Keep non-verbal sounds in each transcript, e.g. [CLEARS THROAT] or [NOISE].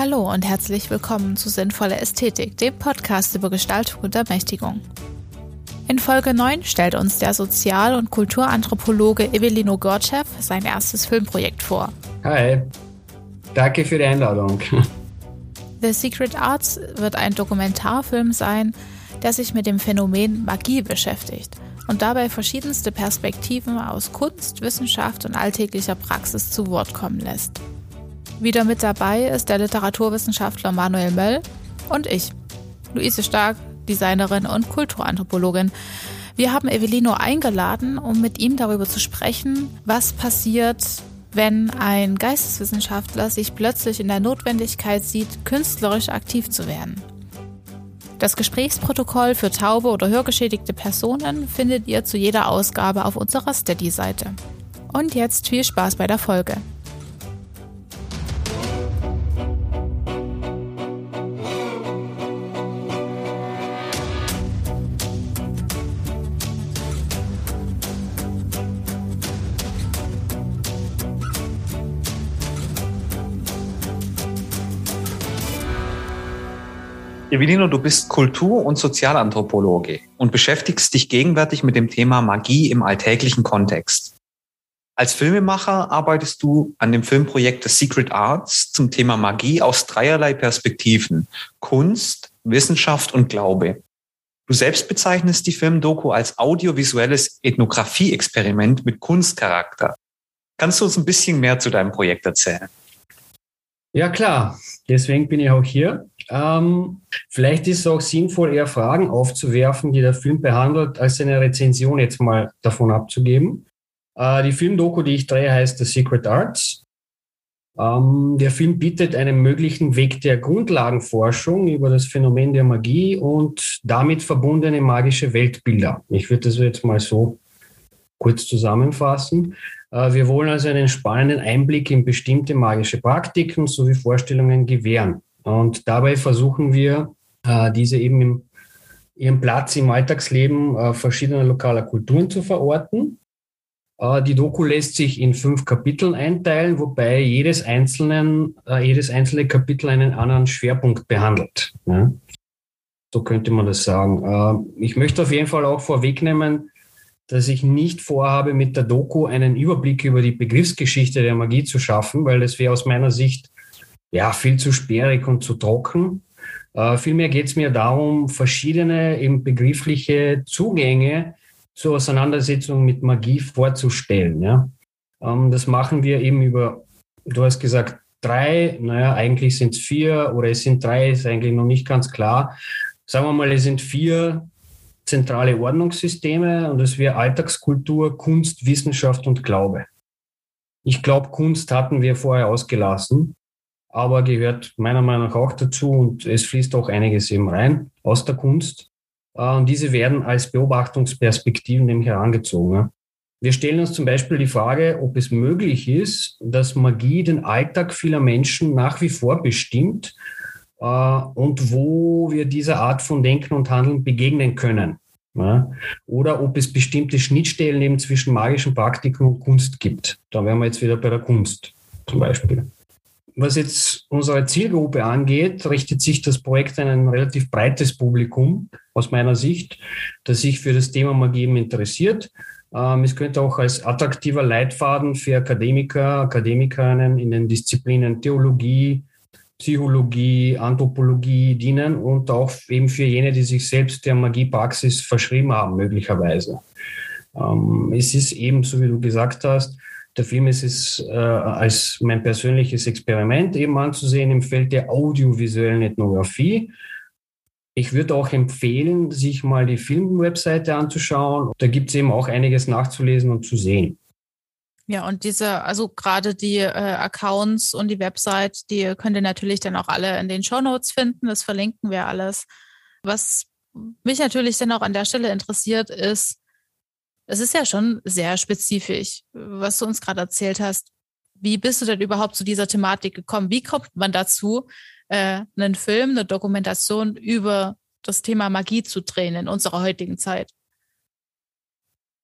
Hallo und herzlich willkommen zu Sinnvolle Ästhetik, dem Podcast über Gestaltung und Ermächtigung. In Folge 9 stellt uns der Sozial- und Kulturanthropologe Evelino Gorchev sein erstes Filmprojekt vor. Hi, danke für die Einladung. The Secret Arts wird ein Dokumentarfilm sein, der sich mit dem Phänomen Magie beschäftigt und dabei verschiedenste Perspektiven aus Kunst, Wissenschaft und alltäglicher Praxis zu Wort kommen lässt. Wieder mit dabei ist der Literaturwissenschaftler Manuel Möll und ich, Luise Stark, Designerin und Kulturanthropologin. Wir haben Evelino eingeladen, um mit ihm darüber zu sprechen, was passiert, wenn ein Geisteswissenschaftler sich plötzlich in der Notwendigkeit sieht, künstlerisch aktiv zu werden. Das Gesprächsprotokoll für taube oder hörgeschädigte Personen findet ihr zu jeder Ausgabe auf unserer Steady-Seite. Und jetzt viel Spaß bei der Folge. Evelino, du bist Kultur- und Sozialanthropologe und beschäftigst dich gegenwärtig mit dem Thema Magie im alltäglichen Kontext. Als Filmemacher arbeitest du an dem Filmprojekt The Secret Arts zum Thema Magie aus dreierlei Perspektiven. Kunst, Wissenschaft und Glaube. Du selbst bezeichnest die Filmdoku als audiovisuelles Ethnographie-Experiment mit Kunstcharakter. Kannst du uns ein bisschen mehr zu deinem Projekt erzählen? Ja, klar. Deswegen bin ich auch hier. Ähm, vielleicht ist es auch sinnvoll, eher Fragen aufzuwerfen, die der Film behandelt, als eine Rezension jetzt mal davon abzugeben. Äh, die Filmdoku, die ich drehe, heißt The Secret Arts. Ähm, der Film bietet einen möglichen Weg der Grundlagenforschung über das Phänomen der Magie und damit verbundene magische Weltbilder. Ich würde das jetzt mal so kurz zusammenfassen. Äh, wir wollen also einen spannenden Einblick in bestimmte magische Praktiken sowie Vorstellungen gewähren. Und dabei versuchen wir, äh, diese eben im, ihren Platz im Alltagsleben äh, verschiedener lokaler Kulturen zu verorten. Äh, die Doku lässt sich in fünf Kapiteln einteilen, wobei jedes, einzelnen, jedes einzelne Kapitel einen anderen Schwerpunkt behandelt. So könnte man das sagen. Ich möchte auf jeden Fall auch vorwegnehmen, dass ich nicht vorhabe, mit der Doku einen Überblick über die Begriffsgeschichte der Magie zu schaffen, weil das wäre aus meiner Sicht ja, viel zu sperrig und zu trocken. Äh, vielmehr geht es mir darum, verschiedene eben begriffliche Zugänge zur Auseinandersetzung mit Magie vorzustellen. Ja? Ähm, das machen wir eben über, du hast gesagt, drei, naja, eigentlich sind es vier oder es sind drei, ist eigentlich noch nicht ganz klar. Sagen wir mal, es sind vier zentrale Ordnungssysteme und das wäre Alltagskultur, Kunst, Wissenschaft und Glaube. Ich glaube, Kunst hatten wir vorher ausgelassen aber gehört meiner Meinung nach auch dazu und es fließt auch einiges eben rein aus der Kunst. Äh, und diese werden als Beobachtungsperspektiven nämlich herangezogen. Wir stellen uns zum Beispiel die Frage, ob es möglich ist, dass Magie den Alltag vieler Menschen nach wie vor bestimmt äh, und wo wir dieser Art von Denken und Handeln begegnen können. Oder ob es bestimmte Schnittstellen eben zwischen magischen Praktiken und Kunst gibt. Da wären wir jetzt wieder bei der Kunst zum Beispiel. Was jetzt unsere Zielgruppe angeht, richtet sich das Projekt an ein relativ breites Publikum aus meiner Sicht, das sich für das Thema Magie interessiert. Ähm, es könnte auch als attraktiver Leitfaden für Akademiker, Akademikerinnen in den Disziplinen Theologie, Psychologie, Anthropologie dienen und auch eben für jene, die sich selbst der Magiepraxis verschrieben haben, möglicherweise. Ähm, es ist eben, so wie du gesagt hast, der Film ist es äh, als mein persönliches Experiment eben anzusehen im Feld der audiovisuellen Ethnographie. Ich würde auch empfehlen, sich mal die Filmwebseite anzuschauen. Da gibt es eben auch einiges nachzulesen und zu sehen. Ja, und diese, also gerade die äh, Accounts und die Website, die könnt ihr natürlich dann auch alle in den Show Notes finden. Das verlinken wir alles. Was mich natürlich dann auch an der Stelle interessiert, ist, es ist ja schon sehr spezifisch, was du uns gerade erzählt hast. Wie bist du denn überhaupt zu dieser Thematik gekommen? Wie kommt man dazu, äh, einen Film, eine Dokumentation über das Thema Magie zu drehen in unserer heutigen Zeit?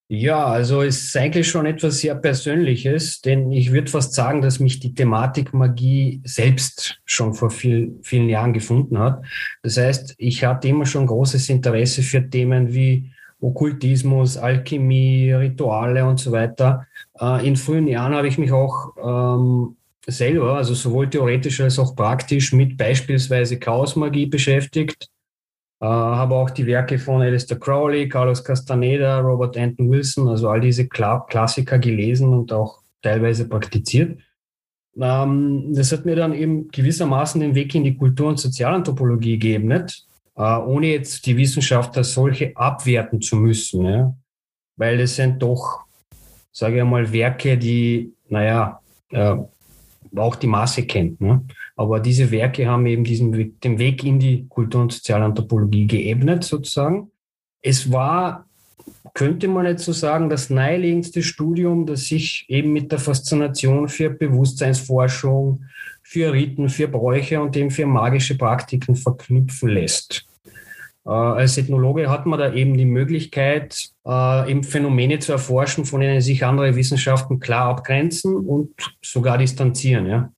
Ja, also es ist eigentlich schon etwas sehr Persönliches, denn ich würde fast sagen, dass mich die Thematik Magie selbst schon vor viel, vielen Jahren gefunden hat. Das heißt, ich hatte immer schon großes Interesse für Themen wie Okkultismus, Alchemie, Rituale und so weiter. Äh, in frühen Jahren habe ich mich auch ähm, selber, also sowohl theoretisch als auch praktisch, mit beispielsweise Chaosmagie beschäftigt äh, habe auch die Werke von Alistair Crowley, Carlos Castaneda, Robert Anton Wilson, also all diese Kla Klassiker gelesen und auch teilweise praktiziert. Ähm, das hat mir dann eben gewissermaßen den Weg in die Kultur- und Sozialanthropologie geebnet, ohne jetzt die Wissenschaft als solche abwerten zu müssen. Ja? Weil das sind doch, sage ich mal, Werke, die, naja, äh, auch die Masse kennt. Ne? Aber diese Werke haben eben diesen, den Weg in die Kultur- und Sozialanthropologie geebnet, sozusagen. Es war, könnte man jetzt so sagen, das naheliegendste Studium, das sich eben mit der Faszination für Bewusstseinsforschung, für Riten, für Bräuche und eben für magische Praktiken verknüpfen lässt. Äh, als Ethnologe hat man da eben die Möglichkeit, äh, eben Phänomene zu erforschen, von denen sich andere Wissenschaften klar abgrenzen und sogar distanzieren. Ja.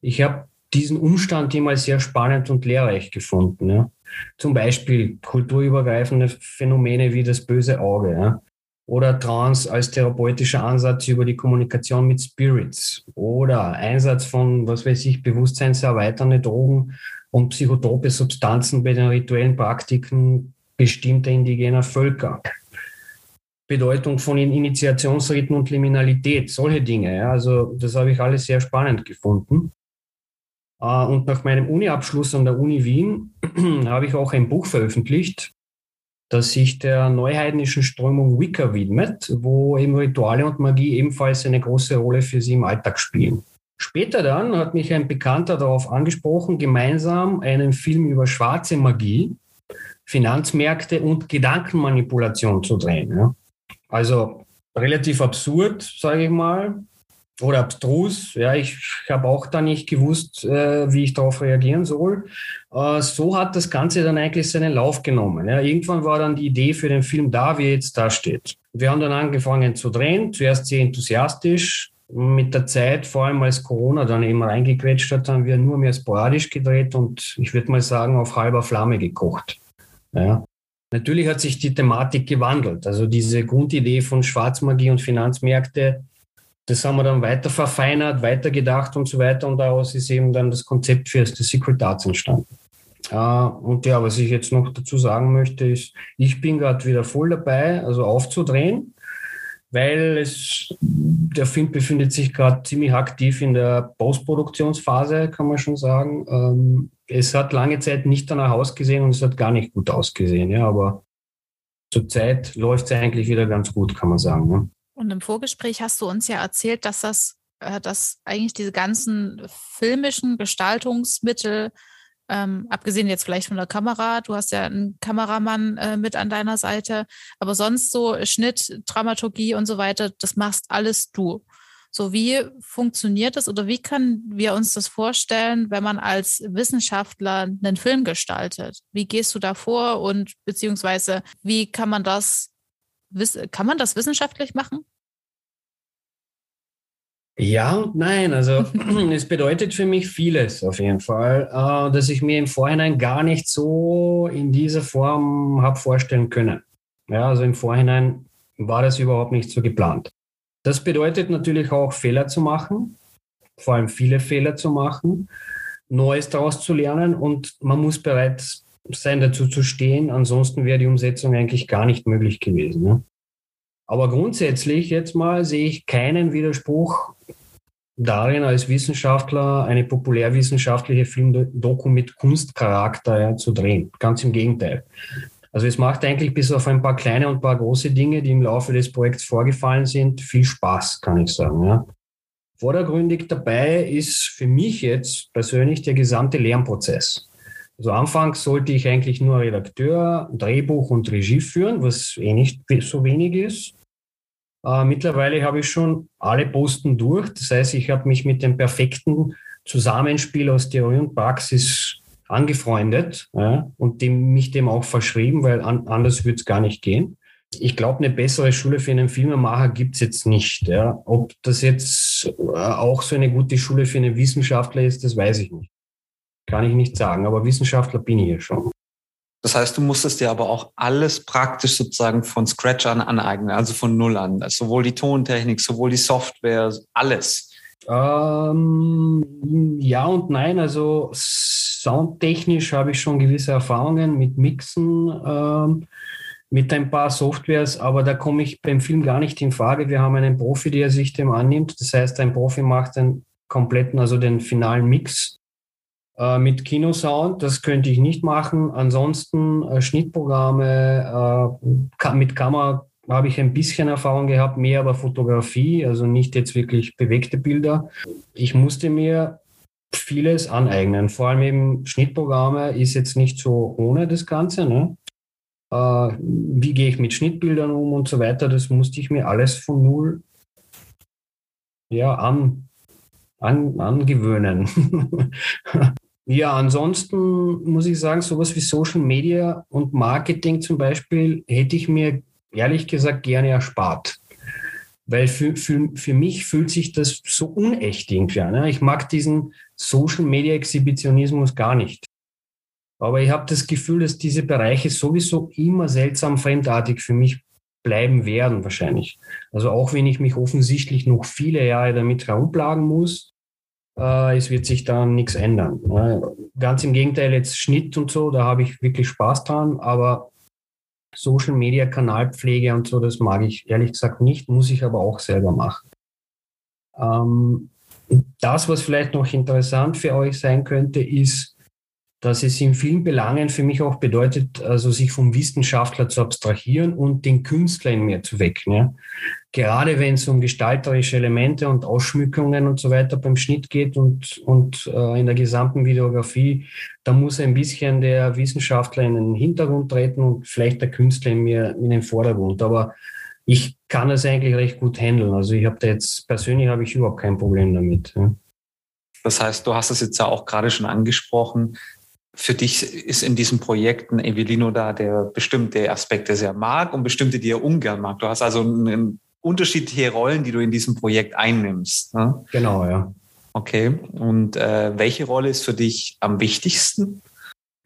Ich habe diesen Umstand immer sehr spannend und lehrreich gefunden. Ja. Zum Beispiel kulturübergreifende Phänomene wie das böse Auge ja. Oder Trance als therapeutischer Ansatz über die Kommunikation mit Spirits oder Einsatz von, was weiß ich, bewusstseinserweiternde Drogen und psychotrope Substanzen bei den rituellen Praktiken bestimmter indigener Völker. Bedeutung von Initiationsriten und Liminalität, solche Dinge. Ja. Also das habe ich alles sehr spannend gefunden. Äh, und nach meinem Uni-Abschluss an der Uni Wien [CLEARS THROAT] habe ich auch ein Buch veröffentlicht, das sich der neuheidnischen Strömung Wicca widmet, wo eben Rituale und Magie ebenfalls eine große Rolle für sie im Alltag spielen. Später dann hat mich ein Bekannter darauf angesprochen, gemeinsam einen Film über schwarze Magie, Finanzmärkte und Gedankenmanipulation zu drehen. Ja. Also relativ absurd, sage ich mal, oder abstrus. Ja, ich habe auch da nicht gewusst, äh, wie ich darauf reagieren soll. Äh, so hat das Ganze dann eigentlich seinen Lauf genommen. Ja. Irgendwann war dann die Idee für den Film da, wie er jetzt da steht. Wir haben dann angefangen zu drehen, zuerst sehr enthusiastisch. Mit der Zeit, vor allem als Corona dann eben reingequetscht hat, haben wir nur mehr sporadisch gedreht und ich würde mal sagen, auf halber Flamme gekocht. Ja. Natürlich hat sich die Thematik gewandelt. Also diese Grundidee von Schwarzmagie und Finanzmärkte das haben wir dann weiter verfeinert, weitergedacht und so weiter. Und daraus ist eben dann das Konzept für The Secret Arts entstanden. Und ja, was ich jetzt noch dazu sagen möchte, ist, ich bin gerade wieder voll dabei, also aufzudrehen, weil es, der Film befindet sich gerade ziemlich aktiv in der Postproduktionsphase, kann man schon sagen. Ähm, es hat lange Zeit nicht danach ausgesehen und es hat gar nicht gut ausgesehen, ja, aber zurzeit läuft es eigentlich wieder ganz gut, kann man sagen. Ne? Und im Vorgespräch hast du uns ja erzählt, dass das, äh, dass eigentlich diese ganzen filmischen Gestaltungsmittel, ähm, abgesehen jetzt vielleicht von der Kamera, du hast ja einen Kameramann äh, mit an deiner Seite, aber sonst so Schnitt, Dramaturgie und so weiter, das machst alles du. So, wie funktioniert das oder wie können wir uns das vorstellen, wenn man als Wissenschaftler einen Film gestaltet? Wie gehst du da vor und beziehungsweise wie kann man das, kann man das wissenschaftlich machen? Ja und nein. Also [LAUGHS] es bedeutet für mich vieles auf jeden Fall, äh, dass ich mir im Vorhinein gar nicht so in dieser Form habe vorstellen können. Ja, also im Vorhinein war das überhaupt nicht so geplant. Das bedeutet natürlich auch Fehler zu machen, vor allem viele Fehler zu machen, Neues daraus zu lernen und man muss bereit sein, dazu zu stehen. Ansonsten wäre die Umsetzung eigentlich gar nicht möglich gewesen. Ne? Aber grundsätzlich jetzt mal sehe ich keinen Widerspruch darin, als Wissenschaftler eine populärwissenschaftliche Filmdoku mit Kunstcharakter ja, zu drehen. Ganz im Gegenteil. Also es macht eigentlich bis auf ein paar kleine und ein paar große Dinge, die im Laufe des Projekts vorgefallen sind, viel Spaß, kann ich sagen. Ja. Vordergründig dabei ist für mich jetzt persönlich der gesamte Lernprozess. Also anfangs sollte ich eigentlich nur Redakteur, Drehbuch und Regie führen, was eh nicht so wenig ist. Äh, mittlerweile habe ich schon alle Posten durch. Das heißt, ich habe mich mit dem perfekten Zusammenspiel aus Theorie und Praxis angefreundet ja, und dem, mich dem auch verschrieben, weil an, anders würde es gar nicht gehen. ich glaube, eine bessere Schule für einen Filmemacher gibt es jetzt nicht. Ja. Ob das jetzt äh, auch so eine gute Schule für einen Wissenschaftler ist, das weiß ich nicht. Kann ich nicht sagen, aber Wissenschaftler bin ich ja schon. Das heißt, du musstest dir aber auch alles praktisch sozusagen von Scratch an aneignen, also von Null an. Also sowohl die Tontechnik, sowohl die Software, alles. Ähm, ja und nein. Also soundtechnisch habe ich schon gewisse Erfahrungen mit Mixen, ähm, mit ein paar Softwares, aber da komme ich beim Film gar nicht in Frage. Wir haben einen Profi, der sich dem annimmt. Das heißt, ein Profi macht den kompletten, also den finalen Mix äh, mit Kinosound, das könnte ich nicht machen. Ansonsten äh, Schnittprogramme, äh, mit Kamera habe ich ein bisschen Erfahrung gehabt, mehr aber Fotografie, also nicht jetzt wirklich bewegte Bilder. Ich musste mir vieles aneignen. Vor allem eben Schnittprogramme ist jetzt nicht so ohne das Ganze. Ne? Äh, wie gehe ich mit Schnittbildern um und so weiter, das musste ich mir alles von null ja, an, an, angewöhnen. [LAUGHS] Ja, ansonsten muss ich sagen, sowas wie Social Media und Marketing zum Beispiel hätte ich mir ehrlich gesagt gerne erspart. Weil für, für, für mich fühlt sich das so unecht irgendwie an. Ich mag diesen Social Media Exhibitionismus gar nicht. Aber ich habe das Gefühl, dass diese Bereiche sowieso immer seltsam fremdartig für mich bleiben werden, wahrscheinlich. Also auch wenn ich mich offensichtlich noch viele Jahre damit herumplagen muss, es wird sich da nichts ändern. Ganz im Gegenteil, jetzt Schnitt und so, da habe ich wirklich Spaß dran, aber Social Media, Kanalpflege und so, das mag ich ehrlich gesagt nicht, muss ich aber auch selber machen. Ähm, das, was vielleicht noch interessant für euch sein könnte, ist, dass es in vielen Belangen für mich auch bedeutet, also sich vom Wissenschaftler zu abstrahieren und den Künstler in mir zu wecken. Ja. Gerade wenn es um gestalterische Elemente und Ausschmückungen und so weiter beim Schnitt geht und, und äh, in der gesamten Videografie, da muss ein bisschen der Wissenschaftler in den Hintergrund treten und vielleicht der Künstler in mir in den Vordergrund. Aber ich kann das eigentlich recht gut handeln. Also ich habe da jetzt persönlich habe ich überhaupt kein Problem damit. Ja. Das heißt, du hast es jetzt ja auch gerade schon angesprochen, für dich ist in diesen Projekten Evelino da, der bestimmte Aspekte sehr mag und bestimmte, die er ungern mag. Du hast also einen, unterschiedliche Rollen, die du in diesem Projekt einnimmst. Ne? Genau, ja. Okay. Und äh, welche Rolle ist für dich am wichtigsten?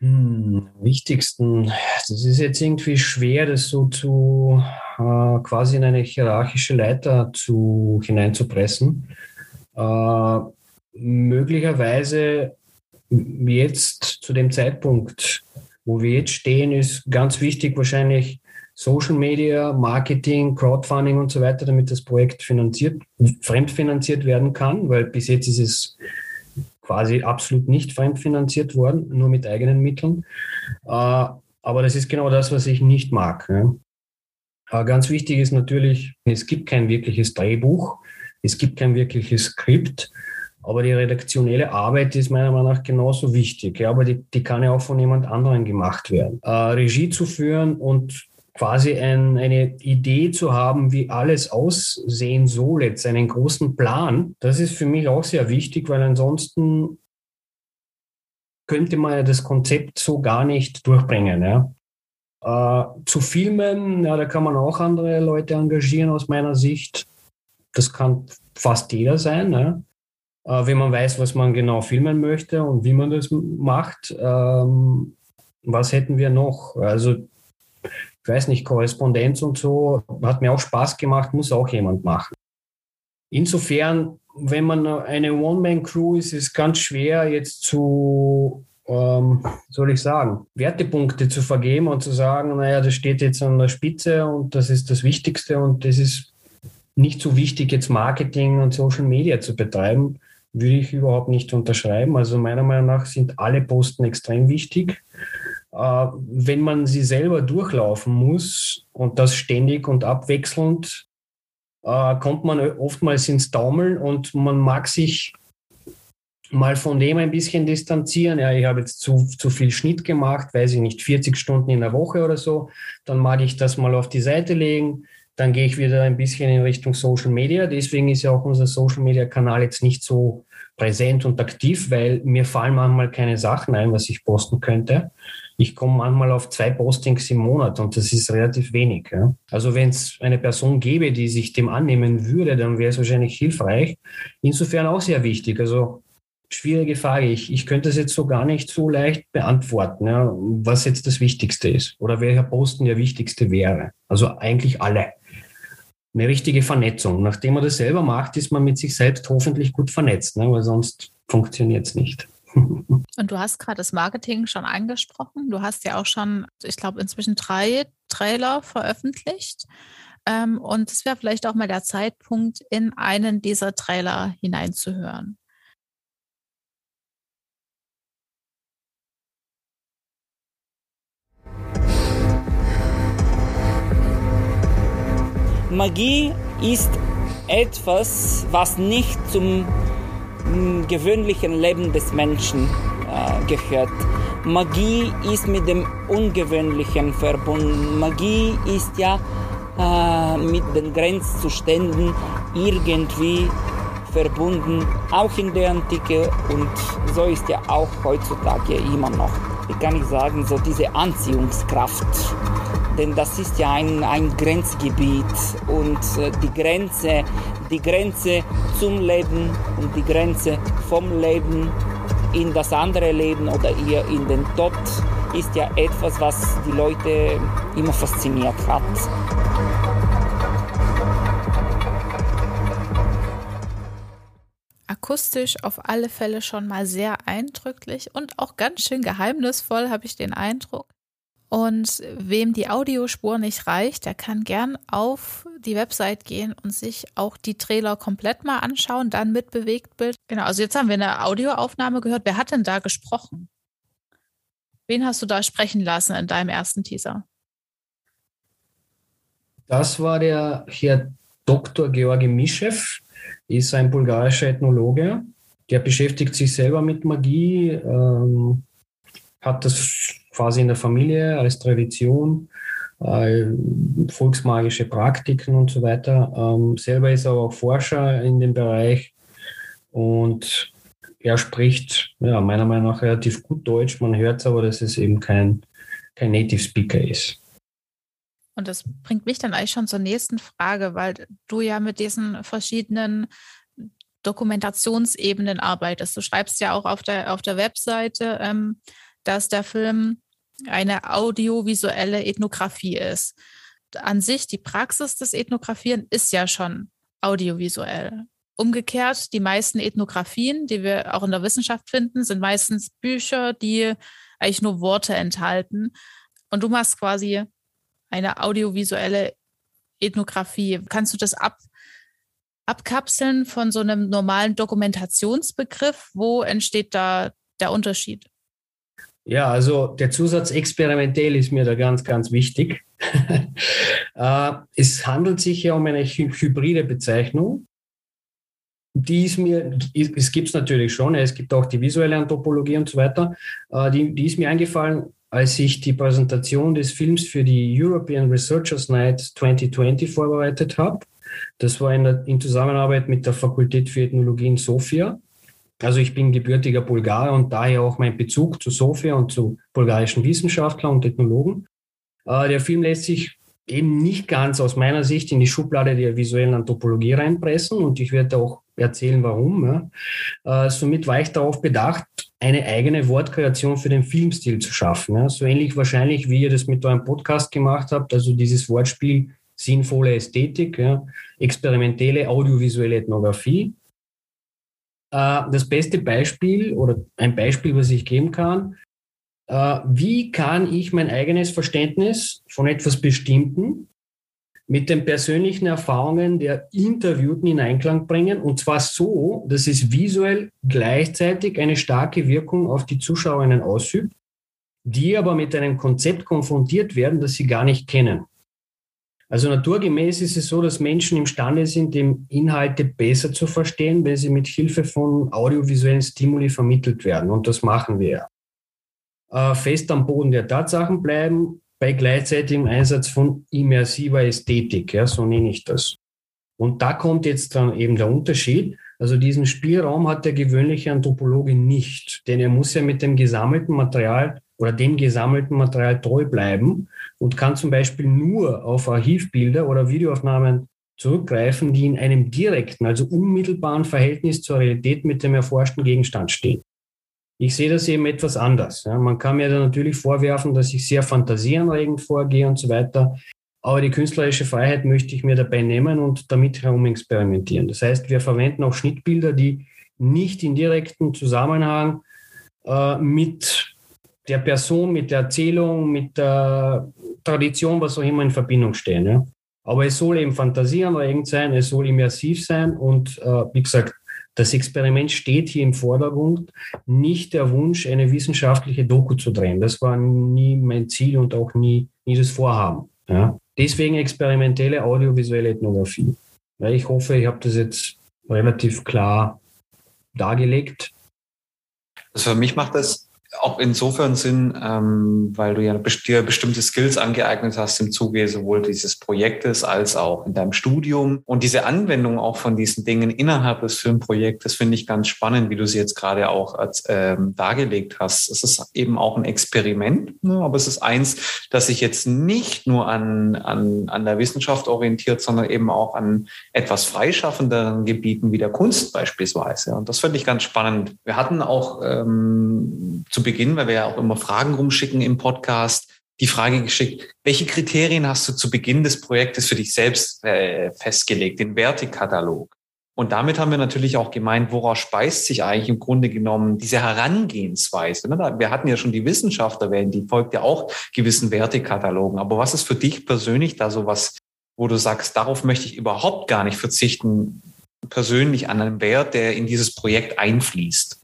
Hm, wichtigsten, das ist jetzt irgendwie schwer, das so zu äh, quasi in eine hierarchische Leiter zu hineinzupressen. Äh, möglicherweise jetzt zu dem Zeitpunkt, wo wir jetzt stehen, ist ganz wichtig wahrscheinlich Social Media, Marketing, Crowdfunding und so weiter, damit das Projekt finanziert, fremdfinanziert werden kann, weil bis jetzt ist es quasi absolut nicht fremdfinanziert worden, nur mit eigenen Mitteln. Äh, aber das ist genau das, was ich nicht mag. Äh, ganz wichtig ist natürlich, es gibt kein wirkliches Drehbuch, es gibt kein wirkliches Skript. Aber die redaktionelle Arbeit ist meiner Meinung nach genauso wichtig. Ja, aber die, die kann ja auch von jemand anderem gemacht werden. Äh, Regie zu führen und quasi ein, eine Idee zu haben, wie alles aussehen soll, jetzt einen großen Plan, das ist für mich auch sehr wichtig, weil ansonsten könnte man ja das Konzept so gar nicht durchbringen. Ja. Äh, zu filmen, ja, da kann man auch andere Leute engagieren aus meiner Sicht. Das kann fast jeder sein. Ja. Äh, wenn man weiß, was man genau filmen möchte und wie man das macht. Ähm, was hätten wir noch? Also, ich weiß nicht, Korrespondenz und so hat mir auch Spaß gemacht, muss auch jemand machen. Insofern, wenn man eine One-Man-Crew ist, ist es ganz schwer jetzt zu, ähm, soll ich sagen, Wertepunkte zu vergeben und zu sagen, naja, das steht jetzt an der Spitze und das ist das Wichtigste und das ist nicht so wichtig, jetzt Marketing und Social Media zu betreiben würde ich überhaupt nicht unterschreiben. Also meiner Meinung nach sind alle Posten extrem wichtig. Äh, wenn man sie selber durchlaufen muss und das ständig und abwechselnd, äh, kommt man oftmals ins Taumeln und man mag sich mal von dem ein bisschen distanzieren. Ja, ich habe jetzt zu, zu viel Schnitt gemacht, weiß ich nicht, 40 Stunden in der Woche oder so. Dann mag ich das mal auf die Seite legen. Dann gehe ich wieder ein bisschen in Richtung Social Media. Deswegen ist ja auch unser Social Media Kanal jetzt nicht so präsent und aktiv, weil mir fallen manchmal keine Sachen ein, was ich posten könnte. Ich komme manchmal auf zwei Postings im Monat und das ist relativ wenig. Ja. Also wenn es eine Person gäbe, die sich dem annehmen würde, dann wäre es wahrscheinlich hilfreich. Insofern auch sehr wichtig. Also schwierige Frage. Ich, ich könnte es jetzt so gar nicht so leicht beantworten, ja, was jetzt das Wichtigste ist oder welcher Posten der wichtigste wäre. Also eigentlich alle. Eine richtige Vernetzung. Nachdem man das selber macht, ist man mit sich selbst hoffentlich gut vernetzt, ne, weil sonst funktioniert es nicht. [LAUGHS] Und du hast gerade das Marketing schon angesprochen. Du hast ja auch schon, ich glaube, inzwischen drei Trailer veröffentlicht. Ähm, und es wäre vielleicht auch mal der Zeitpunkt, in einen dieser Trailer hineinzuhören. Magie ist etwas, was nicht zum mm, gewöhnlichen Leben des Menschen äh, gehört. Magie ist mit dem Ungewöhnlichen verbunden. Magie ist ja äh, mit den Grenzzuständen irgendwie verbunden, auch in der Antike und so ist ja auch heutzutage immer noch. Wie kann ich sagen, so diese Anziehungskraft denn das ist ja ein, ein Grenzgebiet und äh, die Grenze, die Grenze zum Leben und die Grenze vom Leben in das andere Leben oder ihr in den Tod ist ja etwas, was die Leute immer fasziniert hat. Akustisch auf alle Fälle schon mal sehr eindrücklich und auch ganz schön geheimnisvoll, habe ich den Eindruck. Und wem die Audiospur nicht reicht, der kann gern auf die Website gehen und sich auch die Trailer komplett mal anschauen, dann mit Bewegtbild. Genau, also jetzt haben wir eine Audioaufnahme gehört. Wer hat denn da gesprochen? Wen hast du da sprechen lassen in deinem ersten Teaser? Das war der Herr Dr. Georgi Mischew, ist ein bulgarischer Ethnologe. Der beschäftigt sich selber mit Magie, ähm, hat das quasi in der Familie als Tradition, äh, volksmagische Praktiken und so weiter. Ähm, selber ist er auch Forscher in dem Bereich und er spricht ja, meiner Meinung nach relativ gut Deutsch. Man hört es aber, dass es eben kein, kein Native Speaker ist. Und das bringt mich dann eigentlich schon zur nächsten Frage, weil du ja mit diesen verschiedenen Dokumentationsebenen arbeitest. Du schreibst ja auch auf der, auf der Webseite, ähm, dass der Film eine audiovisuelle Ethnographie ist. An sich, die Praxis des Ethnografieren ist ja schon audiovisuell. Umgekehrt, die meisten Ethnografien, die wir auch in der Wissenschaft finden, sind meistens Bücher, die eigentlich nur Worte enthalten. Und du machst quasi eine audiovisuelle Ethnographie. Kannst du das ab, abkapseln von so einem normalen Dokumentationsbegriff? Wo entsteht da der Unterschied? Ja, also der Zusatz experimentell ist mir da ganz, ganz wichtig. [LAUGHS] Äh, es handelt sich ja um eine hybride Bezeichnung. Die ist mir, es gibt es natürlich schon, es gibt auch die visuelle Anthropologie und so weiter. Äh, die, die ist mir eingefallen, als ich die Präsentation des Films für die European Researchers Night 2020 vorbereitet habe. Das war in, der, in Zusammenarbeit mit der Fakultät für Ethnologie in Sofia. Also ich bin gebürtiger Bulgar und daher auch mein Bezug zu Sofia und zu bulgarischen Wissenschaftlern und Ethnologen. Äh, der Film lässt sich eben nicht ganz aus meiner Sicht in die Schublade der visuellen Anthropologie reinpressen und ich werde auch erzählen, warum. Ja. Äh, somit war ich darauf bedacht, eine eigene Wortkreation für den Filmstil zu schaffen. Ja. So ähnlich wahrscheinlich, wie ihr das mit eurem Podcast gemacht habt, also dieses Wortspiel sinnvolle Ästhetik, ja, experimentelle audiovisuelle Ethnographie das beste Beispiel oder ein Beispiel, was ich geben kann, äh, wie kann ich mein eigenes Verständnis von etwas Bestimmten mit den persönlichen Erfahrungen der Interviewten in Einklang bringen und zwar so, dass es visuell gleichzeitig eine starke Wirkung auf die Zuschauerinnen ausübt, die aber mit einem Konzept konfrontiert werden, das sie gar nicht kennen. Also naturgemäß ist es so, dass Menschen imstande sind, Inhalte besser zu verstehen, wenn sie mit Hilfe von audiovisuellen Stimuli vermittelt werden. Und das machen wir. Äh, fest am Boden der Tatsachen bleiben, bei gleichzeitigem Einsatz von immersiver Ästhetik, ja, so nenne ich das. Und da kommt jetzt dann eben der Unterschied. Also diesen Spielraum hat der gewöhnliche Anthropologe nicht, denn er muss ja mit dem gesammelten Material oder dem gesammelten Material treu bleiben und kann zum Beispiel nur auf Archivbilder oder Videoaufnahmen zurückgreifen, die in einem direkten, also unmittelbaren Verhältnis zur Realität mit dem erforschten Gegenstand stehen. Ich sehe das eben etwas anders. Ja, man kann mir da natürlich vorwerfen, dass ich sehr fantasieanregend vorgehe und so weiter. Aber die künstlerische Freiheit möchte ich mir dabei nehmen und damit herum experimentieren. Das heißt, wir verwenden auch Schnittbilder, die nicht in direkten Zusammenhang äh, mit der Person, mit der Erzählung, mit der Tradition, was auch immer in Verbindung stehen. Ja. Aber es soll eben fantasieanregend sein, es soll immersiv sein und äh, wie gesagt, das Experiment steht hier im Vordergrund, nicht der Wunsch, eine wissenschaftliche Doku zu drehen. Das war nie mein Ziel und auch nie, nie das Vorhaben. Ja. Deswegen experimentelle audiovisuelle Ethnographie. Ja, ich hoffe, ich habe das jetzt relativ klar dargelegt. Also für mich macht das auch insofern Sinn, ähm, weil du ja dir bestimmte Skills angeeignet hast im Zuge sowohl dieses Projektes als auch in deinem Studium. Und diese Anwendung auch von diesen Dingen innerhalb des Filmprojektes finde ich ganz spannend, wie du sie jetzt gerade auch als, ähm, dargelegt hast. Es ist eben auch ein Experiment, ne? aber es ist eins, das sich jetzt nicht nur an, an, an der Wissenschaft orientiert, sondern eben auch an etwas freischaffenderen Gebieten wie der Kunst beispielsweise. Und das finde ich ganz spannend. Wir hatten auch ähm, zu Beginn, weil wir ja auch immer Fragen rumschicken im Podcast, die Frage geschickt, welche Kriterien hast du zu Beginn des Projektes für dich selbst äh, festgelegt, den Wertekatalog? Und damit haben wir natürlich auch gemeint, woraus speist sich eigentlich im Grunde genommen diese Herangehensweise? Ne? Wir hatten ja schon die Wissenschaft erwähnt, die folgt ja auch gewissen Wertekatalogen. Aber was ist für dich persönlich da so was, wo du sagst, darauf möchte ich überhaupt gar nicht verzichten, persönlich an einen Wert, der in dieses Projekt einfließt?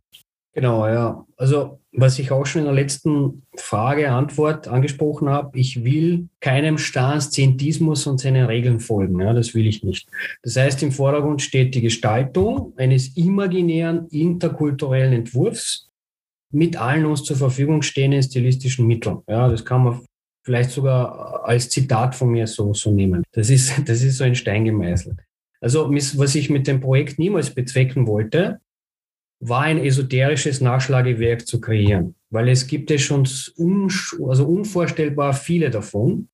Genau, ja. Also was ich auch schon in der letzten Frage, Antwort angesprochen habe, ich will keinem starren Szentismus und seinen Regeln folgen. Ja, das will ich nicht. Das heißt, im Vordergrund steht die Gestaltung eines imaginären interkulturellen Entwurfs mit allen uns zur Verfügung stehenden stilistischen Mitteln. Ja, das kann man vielleicht sogar als Zitat von mir so, so nehmen. Das ist, [LAUGHS] das ist so ein Stein gemeißelt. Also, was ich mit dem Projekt niemals bezwecken wollte, war ein esoterisches Nachschlagewerk zu kreieren, weil es gibt ja schon un, also unvorstellbar viele davon.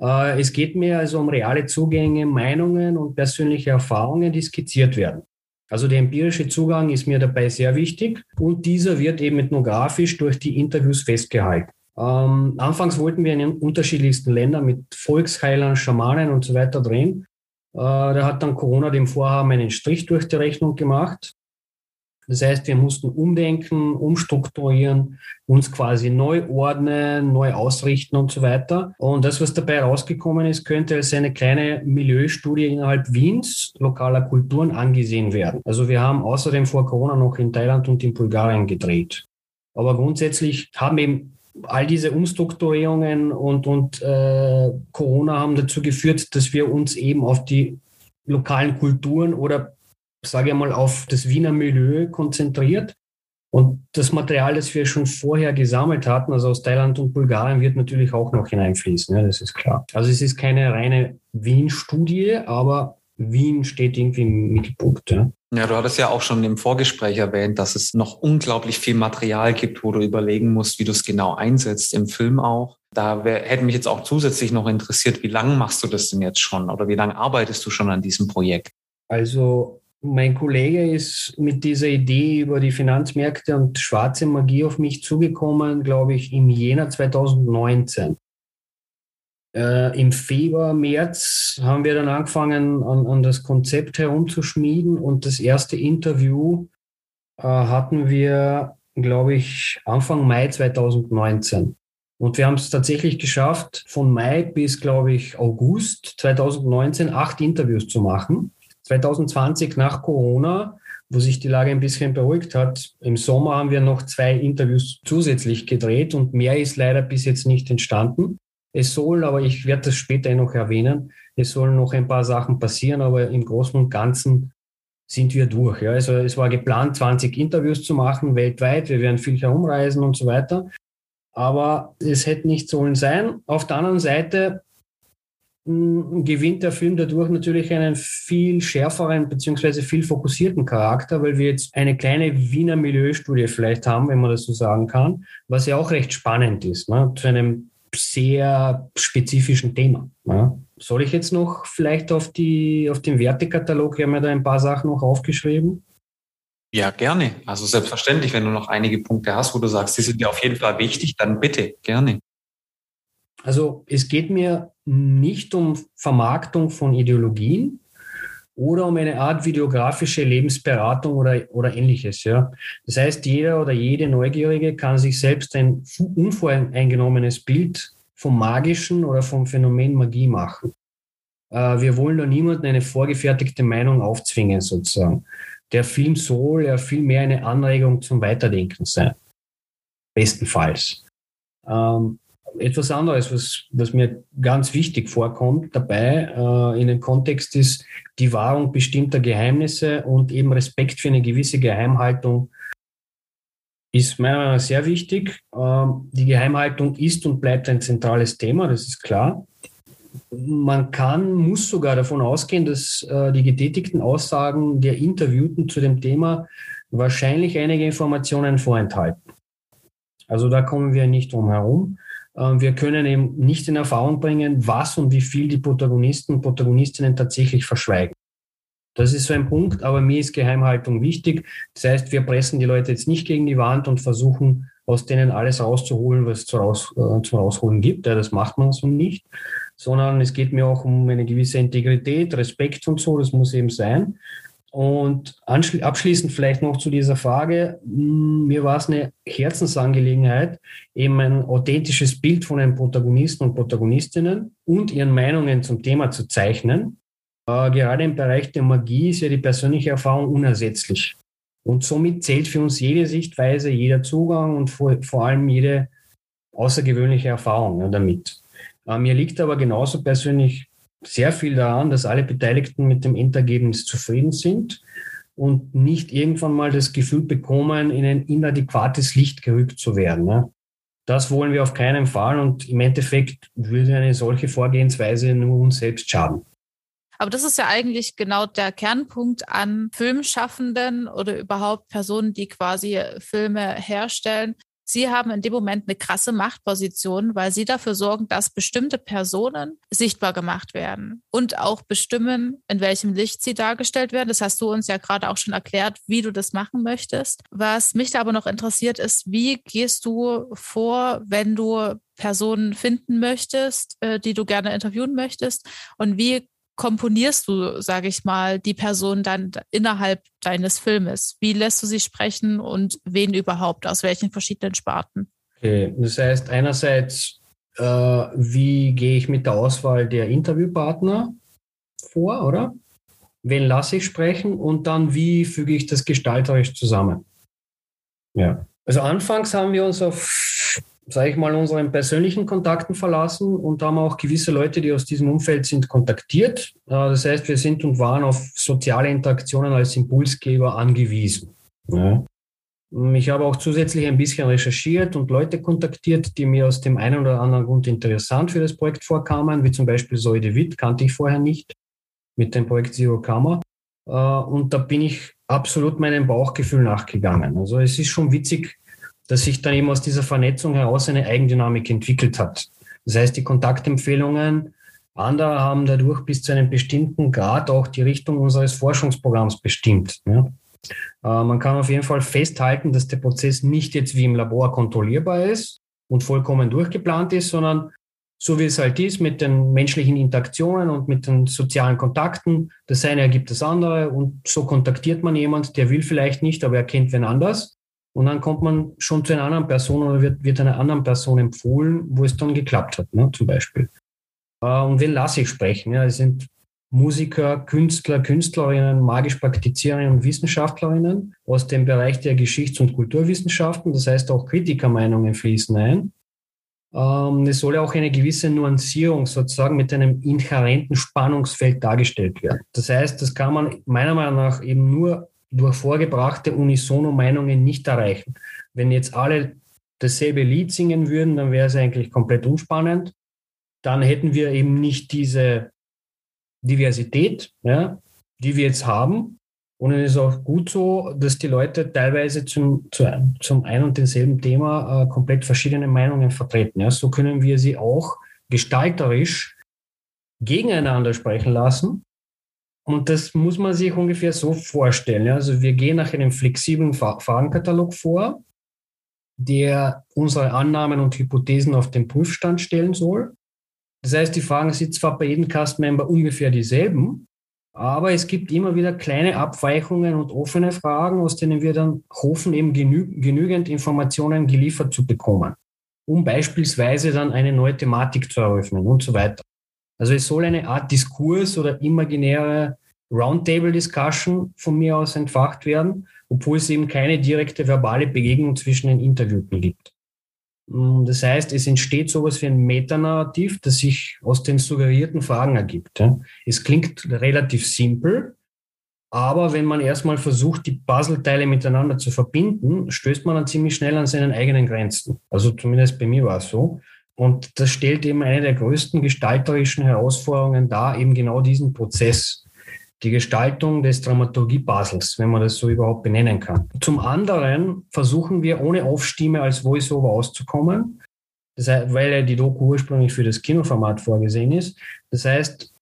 Äh, es geht mir also um reale Zugänge, Meinungen und persönliche Erfahrungen, die skizziert werden. Also der empirische Zugang ist mir dabei sehr wichtig und dieser wird eben ethnografisch durch die Interviews festgehalten. Ähm, anfangs wollten wir in den unterschiedlichsten Ländern mit Volksheilern, Schamanen und so weiter drehen. Äh, da hat dann Corona dem Vorhaben einen Strich durch die Rechnung gemacht. Das heißt, wir mussten umdenken, umstrukturieren, uns quasi neu ordnen, neu ausrichten und so weiter. Und das, was dabei rausgekommen ist, könnte als eine kleine Milieustudie innerhalb Wiens lokaler Kulturen angesehen werden. Also wir haben außerdem vor Corona noch in Thailand und in Bulgarien gedreht. Aber grundsätzlich haben eben all diese Umstrukturierungen und, und äh, Corona haben dazu geführt, dass wir uns eben auf die lokalen Kulturen oder sage ich mal, auf das Wiener Milieu konzentriert. Und das Material, das wir schon vorher gesammelt hatten, also aus Thailand und Bulgarien, wird natürlich auch noch hineinfließen. Ja, das ist klar. Also es ist keine reine Wien-Studie, aber Wien steht irgendwie im Mittelpunkt. Ja. Ja, du hattest ja auch schon im Vorgespräch erwähnt, dass es noch unglaublich viel Material gibt, wo du überlegen musst, wie du es genau einsetzt, im Film auch. Da wär, hätte mich jetzt auch zusätzlich noch interessiert, wie lange machst du das denn jetzt schon oder wie lange arbeitest du schon an diesem Projekt? Also mein Kollege ist mit dieser Idee über die Finanzmärkte und schwarze Magie auf mich zugekommen, glaube ich, im Jänner 2019. Äh, Im Februar, März haben wir dann angefangen, an, an, das Konzept herumzuschmieden und das erste Interview äh, hatten wir, glaube ich, Anfang Mai 2019. Und wir haben es tatsächlich geschafft, von Mai bis, glaube ich, August 2019 acht Interviews zu machen. 2020 nach Corona, wo sich die Lage ein bisschen beruhigt hat, im Sommer haben wir noch zwei Interviews zusätzlich gedreht und mehr ist leider bis jetzt nicht entstanden. Es soll, aber ich werde das später noch erwähnen, es sollen noch ein paar Sachen passieren, aber im Großen und Ganzen sind wir durch. Ja. Also es war geplant, 20 Interviews zu machen weltweit. Wir werden viel herumreisen und so weiter. Aber es hätte nicht sollen sein. Auf der anderen Seite gewinnt der Film dadurch natürlich einen viel schärferen beziehungsweise viel fokussierten Charakter, weil wir jetzt eine kleine Wiener Milieustudie vielleicht haben, wenn man das so sagen kann, was ja auch recht spannend ist, ne, zu einem sehr spezifischen Thema. Ne. Soll ich jetzt noch vielleicht auf, die, auf den Wertekatalog, wir haben ja da ein paar Sachen noch aufgeschrieben. Ja, gerne. Also selbstverständlich, wenn du noch einige Punkte hast, wo du sagst, die sind dir auf jeden Fall wichtig, dann bitte, gerne. Also es geht mir nicht um Vermarktung von Ideologien oder um eine Art videografische Lebensberatung oder, oder ähnliches. Ja. Das heißt, jeder oder jede Neugierige kann sich selbst ein unvoreingenommenes Bild vom Magischen oder vom Phänomen Magie machen. Äh, wir wollen da niemandem eine vorgefertigte Meinung aufzwingen, sozusagen. Der Film soll ja viel mehr eine Anregung zum Weiterdenken sein. Bestenfalls. Ähm, etwas anderes, was, was mir ganz wichtig vorkommt dabei äh, in dem Kontext ist die Wahrung bestimmter Geheimnisse und eben Respekt für eine gewisse Geheimhaltung ist meiner Meinung nach sehr wichtig. Ähm, die Geheimhaltung ist und bleibt ein zentrales Thema, das ist klar. Man kann, muss sogar davon ausgehen, dass äh, die getätigten Aussagen der Interviewten zu dem Thema wahrscheinlich einige Informationen vorenthalten. Also da kommen wir nicht drum herum. Ähm, wir können eben nicht in Erfahrung bringen, was und wie viel die Protagonisten und Protagonistinnen tatsächlich verschweigen. Das ist so ein Punkt, aber mir ist Geheimhaltung wichtig. Das heißt, wir pressen die Leute jetzt nicht gegen die Wand und versuchen, aus denen alles rauszuholen, was es zu, raus, äh, zu rausholen gibt. Ja, das macht man so nicht, sondern es geht mir auch um eine gewisse Integrität, Respekt und so, das muss eben sein. Und abschließend vielleicht noch zu dieser Frage. Hm, mir war es eine Herzensangelegenheit, eben ein authentisches Bild von den Protagonisten und Protagonistinnen und ihren Meinungen zum Thema zu zeichnen. Äh, gerade im Bereich der Magie ist ja die persönliche Erfahrung unersetzlich. Und somit zählt für uns jede Sichtweise, jeder Zugang und vor, vor allem jede außergewöhnliche Erfahrung ja, damit. Äh, mir liegt aber genauso persönlich sehr viel daran, dass alle Beteiligten mit dem Endergebnis zufrieden sind und nicht irgendwann mal das Gefühl bekommen, in ein inadäquates Licht gerückt zu werden. Ne? Das wollen wir auf keinen Fall und im Endeffekt würde eine solche Vorgehensweise nur uns selbst schaden. Aber das ist ja eigentlich genau der Kernpunkt an Filmschaffenden oder überhaupt Personen, die quasi Filme herstellen, Sie haben in dem Moment eine krasse Machtposition, weil sie dafür sorgen, dass bestimmte Personen sichtbar gemacht werden und auch bestimmen, in welchem Licht sie dargestellt werden. Das hast du uns ja gerade auch schon erklärt, wie du das machen möchtest. Was mich da aber noch interessiert ist, wie gehst du vor, wenn du Personen finden möchtest, äh, die du gerne interviewen möchtest? Und wie komponierst du, sage ich mal, die Person dann innerhalb deines Filmes? Wie lässt du sie sprechen und wen überhaupt, aus welchen verschiedenen Sparten? Okay, das heißt einerseits, äh, wie gehe ich mit der Auswahl der Interviewpartner vor, oder? Wen lasse ich sprechen und dann wie füge ich das gestalterisch zusammen? Ja. Also anfangs haben wir uns auf sage ich mal, unseren persönlichen Kontakten verlassen und haben auch gewisse Leute, die aus diesem Umfeld sind, kontaktiert. Äh, das heißt, wir sind und waren auf soziale Interaktionen als Impulsgeber angewiesen. Ja. Ich habe auch zusätzlich ein bisschen recherchiert und Leute kontaktiert, die mir aus dem einen oder anderen Grund interessant für das Projekt vorkamen, wie zum Beispiel Zoe de Witt, kannte ich vorher nicht, mit dem Projekt Zero Karma. Äh, und da bin ich absolut meinem Bauchgefühl nachgegangen. Also es ist schon witzig, dass sich dann eben aus dieser Vernetzung heraus eine Eigendynamik entwickelt hat. Das heißt, die Kontaktempfehlungen anderer haben dadurch bis zu einem bestimmten Grad auch die Richtung unseres Forschungsprogramms bestimmt. Ja. Äh, man kann auf jeden Fall festhalten, dass der Prozess nicht jetzt wie im Labor kontrollierbar ist und vollkommen durchgeplant ist, sondern so wie es halt ist mit den menschlichen Interaktionen und mit den sozialen Kontakten. Das eine ergibt das andere und so kontaktiert man jemand, der will vielleicht nicht, aber er kennt wen anders. Und dann kommt man schon zu einer anderen Person oder wird, wird einer anderen Person empfohlen, wo es dann geklappt hat, ne, zum Beispiel. Äh, und wen lasse ich sprechen? Ja, es sind Musiker, Künstler, Künstlerinnen, magisch Praktiziererinnen und Wissenschaftlerinnen aus dem Bereich der Geschichts- und Kulturwissenschaften. Das heißt, auch Kritikermeinungen fließen ein. Ähm, es soll ja auch eine gewisse Nuancierung sozusagen mit einem inhärenten Spannungsfeld dargestellt werden. Das heißt, das kann man meiner Meinung nach eben nur durch vorgebrachte Unisono-Meinungen nicht erreichen. Wenn jetzt alle dasselbe Lied singen würden, dann wäre es eigentlich komplett unspannend. dann hätten wir eben nicht diese Diversität, ja, die wir jetzt haben. Und es ist auch gut so, dass die Leute teilweise zum, zu, zum ein und denselben Thema äh, komplett verschiedene Meinungen vertreten. Ja. So können wir sie auch gestalterisch gegeneinander sprechen lassen. Und das muss man sich ungefähr so vorstellen. Also wir gehen nach einem flexiblen Fragenkatalog vor, der unsere Annahmen und Hypothesen auf den Prüfstand stellen soll. Das heißt, die Fragen sind zwar bei jedem Cast-Member ungefähr dieselben, aber es gibt immer wieder kleine Abweichungen und offene Fragen, aus denen wir dann hoffen, eben genü genügend Informationen geliefert zu bekommen, um beispielsweise dann eine neue Thematik zu eröffnen und so weiter. Also es soll eine Art Diskurs oder imaginäre Roundtable-Discussion von mir aus entfacht werden, obwohl es eben keine direkte verbale Begegnung zwischen den Interviewten gibt. Mm, das heißt, es entsteht sowas wie ein Metanarrativ, das sich aus den suggerierten Fragen ergibt. Es klingt relativ simpel, aber wenn man erstmal versucht, die Puzzleteile miteinander zu verbinden, stößt man dann ziemlich schnell an seinen eigenen Grenzen. Also zumindest bei mir war es so. Und das stellt eben eine der größten gestalterischen Herausforderungen dar, eben genau diesen Prozess die Gestaltung des Dramaturgie-Puzzles, wenn man das so überhaupt benennen kann. Zum anderen versuchen wir ohne Aufstimme als Voiceover auszukommen, das heißt, weil ja die Doku ursprünglich für das Kinoformat vorgesehen ist. Das heißt,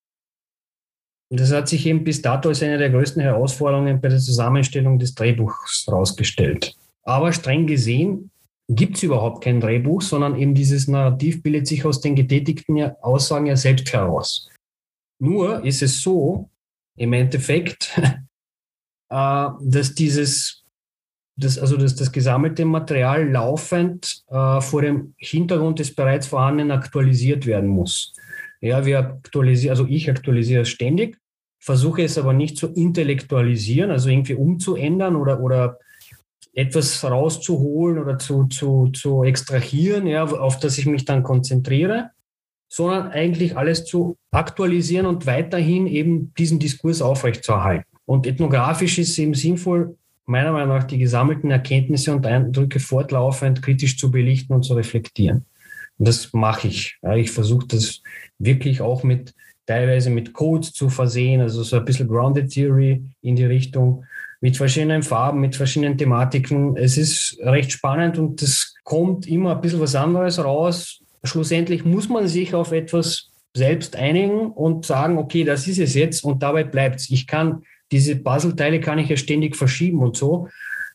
das hat sich eben bis dato als eine der größten Herausforderungen bei der Zusammenstellung des Drehbuchs herausgestellt. Aber streng gesehen gibt es überhaupt kein Drehbuch, sondern eben dieses Narrativ bildet sich aus den getätigten Aussagen ja selbst heraus. Nur ist es so, im Endeffekt, [LAUGHS] äh, dass dieses, das, also dass das gesammelte Material laufend äh, vor dem Hintergrund des bereits vorhandenen aktualisiert werden muss. Ja, wir aktualisieren, also ich aktualisiere es ständig, versuche es aber nicht zu intellektualisieren, also irgendwie umzuändern oder, oder etwas rauszuholen oder zu, zu, zu extrahieren, ja, auf das ich mich dann konzentriere, sondern eigentlich alles zu aktualisieren und weiterhin eben diesen Diskurs aufrechtzuerhalten. Und ethnografisch ist es eben sinnvoll, meiner Meinung nach die gesammelten Erkenntnisse und Eindrücke fortlaufend kritisch zu belichten und zu reflektieren. Und das mache ich. Ich versuche das wirklich auch mit teilweise mit Codes zu versehen, also so ein bisschen Grounded Theory in die Richtung, mit verschiedenen Farben, mit verschiedenen Thematiken. Es ist recht spannend und es kommt immer ein bisschen was anderes raus, schlussendlich muss man sich auf etwas selbst einigen und sagen, okay, das ist es jetzt und dabei bleibt es. Ich kann diese Puzzleteile kann ich ja ständig verschieben und so.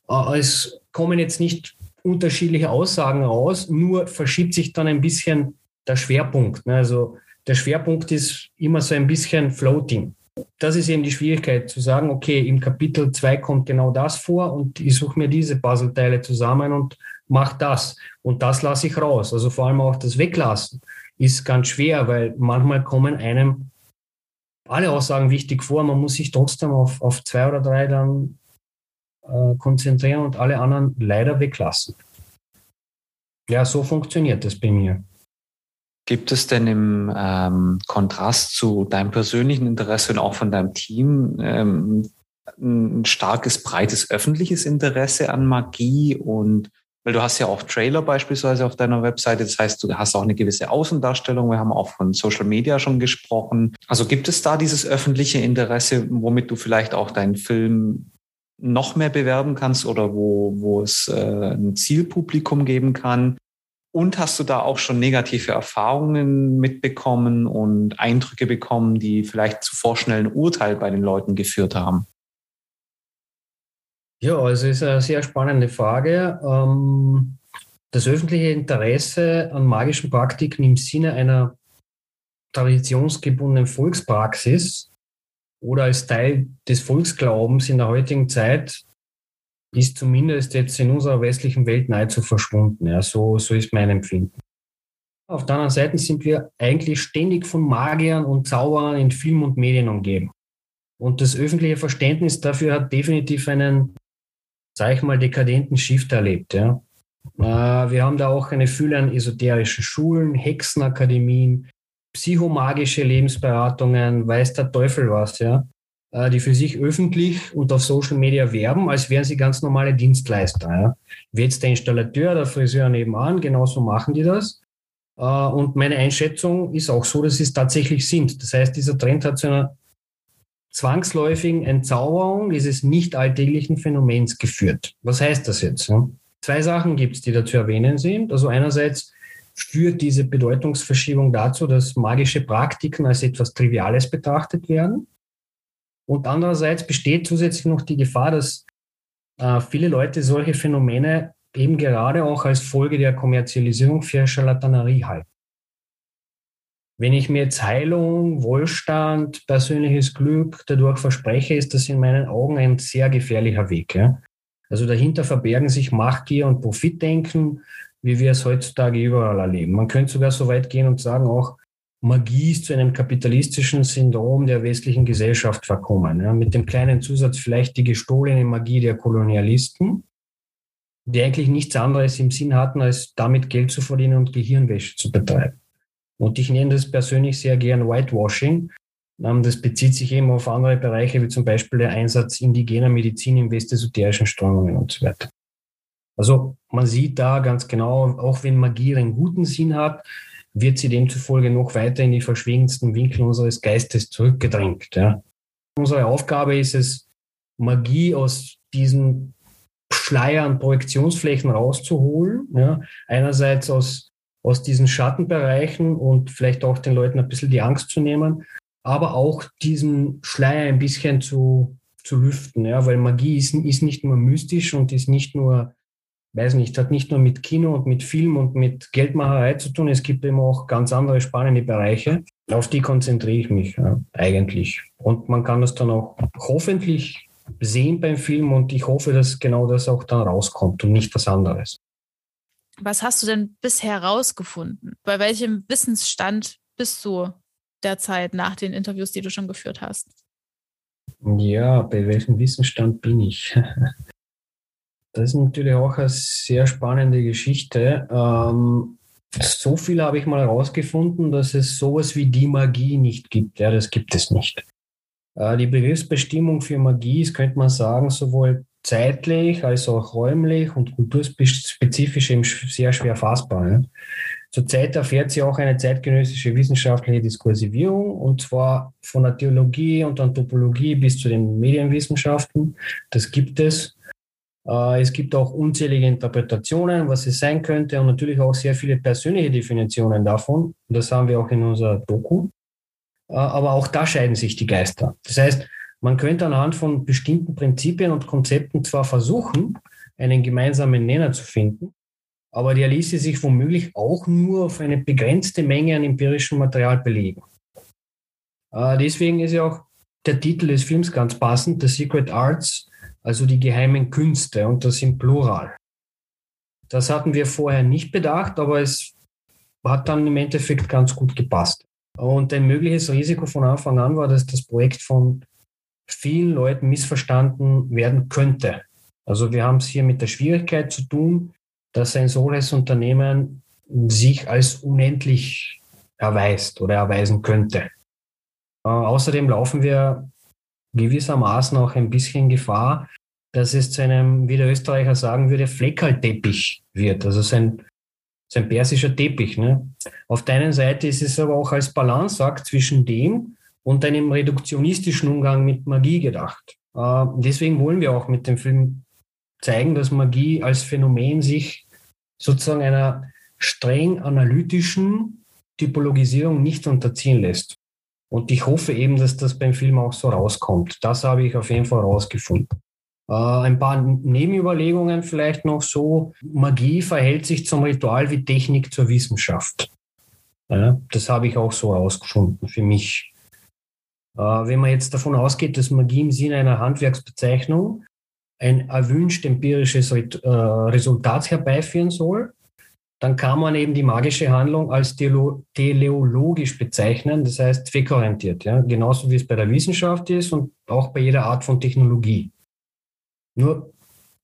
Äh, es kommen jetzt nicht unterschiedliche Aussagen raus, nur verschiebt sich dann ein bisschen der Schwerpunkt. Ne? Also der Schwerpunkt ist immer so ein bisschen floating. Das ist eben die Schwierigkeit, zu sagen, okay, im Kapitel 2 kommt genau das vor und ich suche mir diese Puzzleteile zusammen und mache das. Und das lasse ich raus. Also vor allem auch das Weglassen ist ganz schwer, weil manchmal kommen einem alle Aussagen wichtig vor. Man muss sich trotzdem auf, auf zwei oder drei dann äh, konzentrieren und alle anderen leider weglassen. Ja, so funktioniert das bei mir. Gibt es denn im ähm, Kontrast zu deinem persönlichen Interesse und auch von deinem Team ähm, ein starkes, breites öffentliches Interesse an Magie und weil du hast ja auch Trailer beispielsweise auf deiner Webseite. Das heißt, du hast auch eine gewisse Außendarstellung. Wir haben auch von Social Media schon gesprochen. Also gibt es da dieses öffentliche Interesse, womit du vielleicht auch deinen Film noch mehr bewerben kannst oder wo, wo es äh, ein Zielpublikum geben kann? Und hast du da auch schon negative Erfahrungen mitbekommen und Eindrücke bekommen, die vielleicht zu vorschnellen Urteil bei den Leuten geführt haben? Ja, also ist eine sehr spannende Frage. Ähm, das öffentliche Interesse an magischen Praktiken im Sinne einer traditionsgebundenen Volkspraxis oder als Teil des Volksglaubens in der heutigen Zeit ist zumindest jetzt in unserer westlichen Welt nahezu verschwunden. Ja, so, so ist mein Empfinden. Auf der anderen Seite sind wir eigentlich ständig von Magiern und Zauberern in Film und Medien umgeben. Und das öffentliche Verständnis dafür hat definitiv einen sage ich mal, dekadenten Shift erlebt. Ja. Äh, wir haben da auch eine Fülle an esoterischen Schulen, Hexenakademien, psychomagische Lebensberatungen, weiß der Teufel was, ja, die für sich öffentlich und auf Social Media werben, als wären sie ganz normale Dienstleister. Ja. Wie jetzt der Installateur, der Friseur nebenan, genauso machen die das. Äh, und meine Einschätzung ist auch so, dass sie es tatsächlich sind. Das heißt, dieser Trend hat zu einer zwangsläufigen Entzauberung dieses nicht alltäglichen Phänomens geführt. Was heißt das jetzt? Zwei Sachen gibt es, die da zu erwähnen sind. Also einerseits führt diese Bedeutungsverschiebung dazu, dass magische Praktiken als etwas Triviales betrachtet werden. Und andererseits besteht zusätzlich noch die Gefahr, dass äh, viele Leute solche Phänomene eben gerade auch als Folge der Kommerzialisierung für Charlatanerie halten. Wenn ich mir jetzt Heilung, Wohlstand, persönliches Glück dadurch verspreche, ist das in meinen Augen ein sehr gefährlicher Weg. Ja? Also dahinter verbergen sich Machtgier und Profitdenken, wie wir es heutzutage überall erleben. Man könnte sogar so weit gehen und sagen, auch Magie ist zu einem kapitalistischen Syndrom der westlichen Gesellschaft verkommen. Ja? Mit dem kleinen Zusatz vielleicht die gestohlene Magie der Kolonialisten, die eigentlich nichts anderes im Sinn hatten, als damit Geld zu verdienen und Gehirnwäsche zu betreiben. Und ich nenne das persönlich sehr gern Whitewashing. Ähm, das bezieht sich eben auf andere Bereiche, wie zum Beispiel der Einsatz indigener Medizin in westesoterischen Strömungen und so weiter. Also man sieht da ganz genau, auch wenn Magie einen guten Sinn hat, wird sie demzufolge noch weiter in die verschwiegensten Winkel unseres Geistes zurückgedrängt. Ja. Unsere Aufgabe ist es, Magie aus diesen Schleier an Projektionsflächen rauszuholen. Ja. Einerseits aus, aus diesen Schattenbereichen und vielleicht auch den Leuten ein bisschen die Angst zu nehmen, aber auch diesen Schleier ein bisschen zu, zu lüften. Ja. Weil Magie ist, ist nicht nur mystisch und ist nicht nur, weiß nicht, hat nicht nur mit Kino und mit Film und mit Geldmacherei zu tun. Es gibt eben auch ganz andere spannende Bereiche. Auf die konzentriere ich mich ja, eigentlich. Und man kann das dann auch hoffentlich sehen beim Film und ich hoffe, dass genau das auch dann rauskommt und nicht was anderes. Was hast du denn bisher rausgefunden? Bei welchem Wissensstand bist du derzeit nach den Interviews, die du schon geführt hast? Ja, bei welchem Wissensstand bin ich? [LAUGHS] Das ist natürlich auch eine sehr spannende Geschichte. Ähm, so viel habe ich mal herausgefunden, dass es sowas wie die Magie nicht gibt. Ja, das gibt es nicht. Äh, die Begriffsbestimmung für Magie ist, könnte man sagen, sowohl zeitlich als auch räumlich und kulturspezifisch eben sehr schwer fassbar. Zurzeit erfährt sie auch eine zeitgenössische wissenschaftliche Diskursivierung, und zwar von der Theologie und Anthropologie bis zu den Medienwissenschaften. Das gibt es. Äh, es gibt auch unzählige Interpretationen, was es sein könnte, und natürlich auch sehr viele persönliche Definitionen davon. Das haben wir auch in unserer Doku. Äh, aber auch da scheiden sich die Geister. Das heißt, man könnte anhand von bestimmten Prinzipien und Konzepten zwar versuchen, einen gemeinsamen Nenner zu finden, aber der ließe sich womöglich auch nur auf eine begrenzte Menge an empirischem Material belegen. Äh, deswegen ist ja auch der Titel des Films ganz passend, The Secret Arts, also die geheimen Künste und das im Plural. Das hatten wir vorher nicht bedacht, aber es hat dann im Endeffekt ganz gut gepasst. Und ein mögliches Risiko von Anfang an war, dass das Projekt von vielen Leuten missverstanden werden könnte. Also wir haben es hier mit der Schwierigkeit zu tun, dass ein solches Unternehmen sich als unendlich erweist oder erweisen könnte. Äh, außerdem laufen wir gewissermaßen auch ein bisschen Gefahr, dass es zu einem, wie der Österreicher sagen würde, Fleckerlteppich wird. Also sein ist ein persischer Teppich. Ne? Auf der einen Seite ist es aber auch als Balanceakt zwischen dem und einem reduktionistischen Umgang mit Magie gedacht. Äh, deswegen wollen wir auch mit dem Film zeigen, dass Magie als Phänomen sich sozusagen einer streng analytischen Typologisierung nicht unterziehen lässt. Und ich hoffe eben, dass das beim Film auch so rauskommt. Das habe ich auf jeden Fall rausgefunden. Äh, ein paar Nebenüberlegungen vielleicht noch so. Magie verhält sich zum Ritual wie Technik zur Wissenschaft. Ja, das habe ich auch so herausgefunden für mich. Äh, wenn man jetzt davon ausgeht, dass Magie im Sinne einer Handwerksbezeichnung ein erwünscht empirisches äh, Resultat herbeiführen soll, dann kann man eben die magische Handlung als teleologisch bezeichnen, das heißt zweckorientiert, ja? genauso wie es bei der Wissenschaft ist und auch bei jeder Art von Technologie. Nur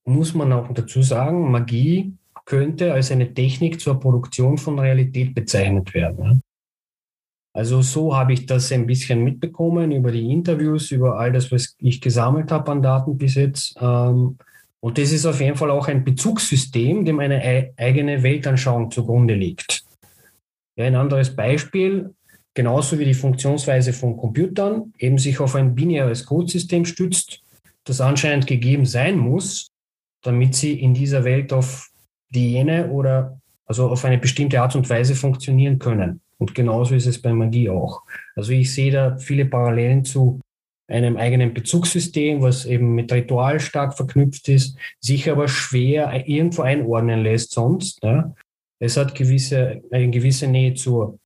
muss man auch dazu sagen, Magie könnte als eine Technik zur Produktion von Realität bezeichnet werden. Also so habe ich das ein bisschen mitbekommen über die Interviews, über all das, was ich gesammelt habe an Daten bis jetzt. Ähm, und das ist auf jeden Fall auch ein Bezugssystem, dem eine eigene Weltanschauung zugrunde liegt. Ja, ein anderes Beispiel, genauso wie die Funktionsweise von Computern eben sich auf ein binäres Codesystem stützt, das anscheinend gegeben sein muss, damit sie in dieser Welt auf die jene oder also auf eine bestimmte Art und Weise funktionieren können. Und genauso ist es bei Magie auch. Also ich sehe da viele Parallelen zu einem eigenen Bezugssystem, was eben mit Ritual stark verknüpft ist, sich aber schwer irgendwo einordnen lässt sonst. Ja. Es hat gewisse, eine gewisse Nähe zur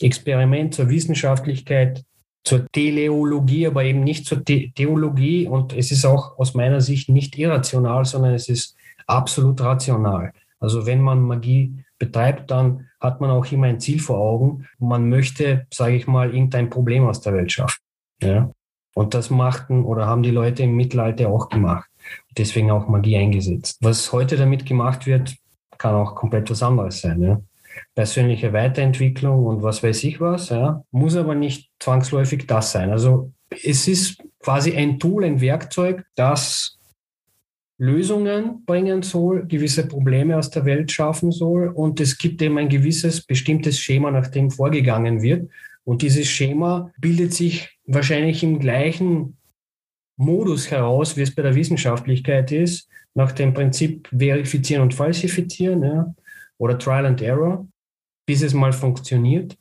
Experiment, zur Wissenschaftlichkeit, zur Teleologie, aber eben nicht zur The Theologie. Und es ist auch aus meiner Sicht nicht irrational, sondern es ist absolut rational. Also wenn man Magie betreibt, dann hat man auch immer ein Ziel vor Augen. Man möchte, sage ich mal, irgendein Problem aus der Welt schaffen. Ja? Und das machten oder haben die Leute im Mittelalter auch gemacht. Deswegen auch Magie eingesetzt. Was heute damit gemacht wird, kann auch komplett was anderes sein. Ja? persönliche Weiterentwicklung und was weiß ich was, ja, muss aber nicht zwangsläufig das sein. Also es ist quasi ein Tool, ein Werkzeug, das Lösungen bringen soll, gewisse Probleme aus der Welt schaffen soll und es gibt eben ein gewisses bestimmtes Schema, nach dem vorgegangen wird. Und dieses Schema bildet sich wahrscheinlich im gleichen Modus heraus, wie es bei der Wissenschaftlichkeit ist, nach dem Prinzip verifizieren und falsifizieren. Ja oder Trial and Error, bis es mal funktioniert.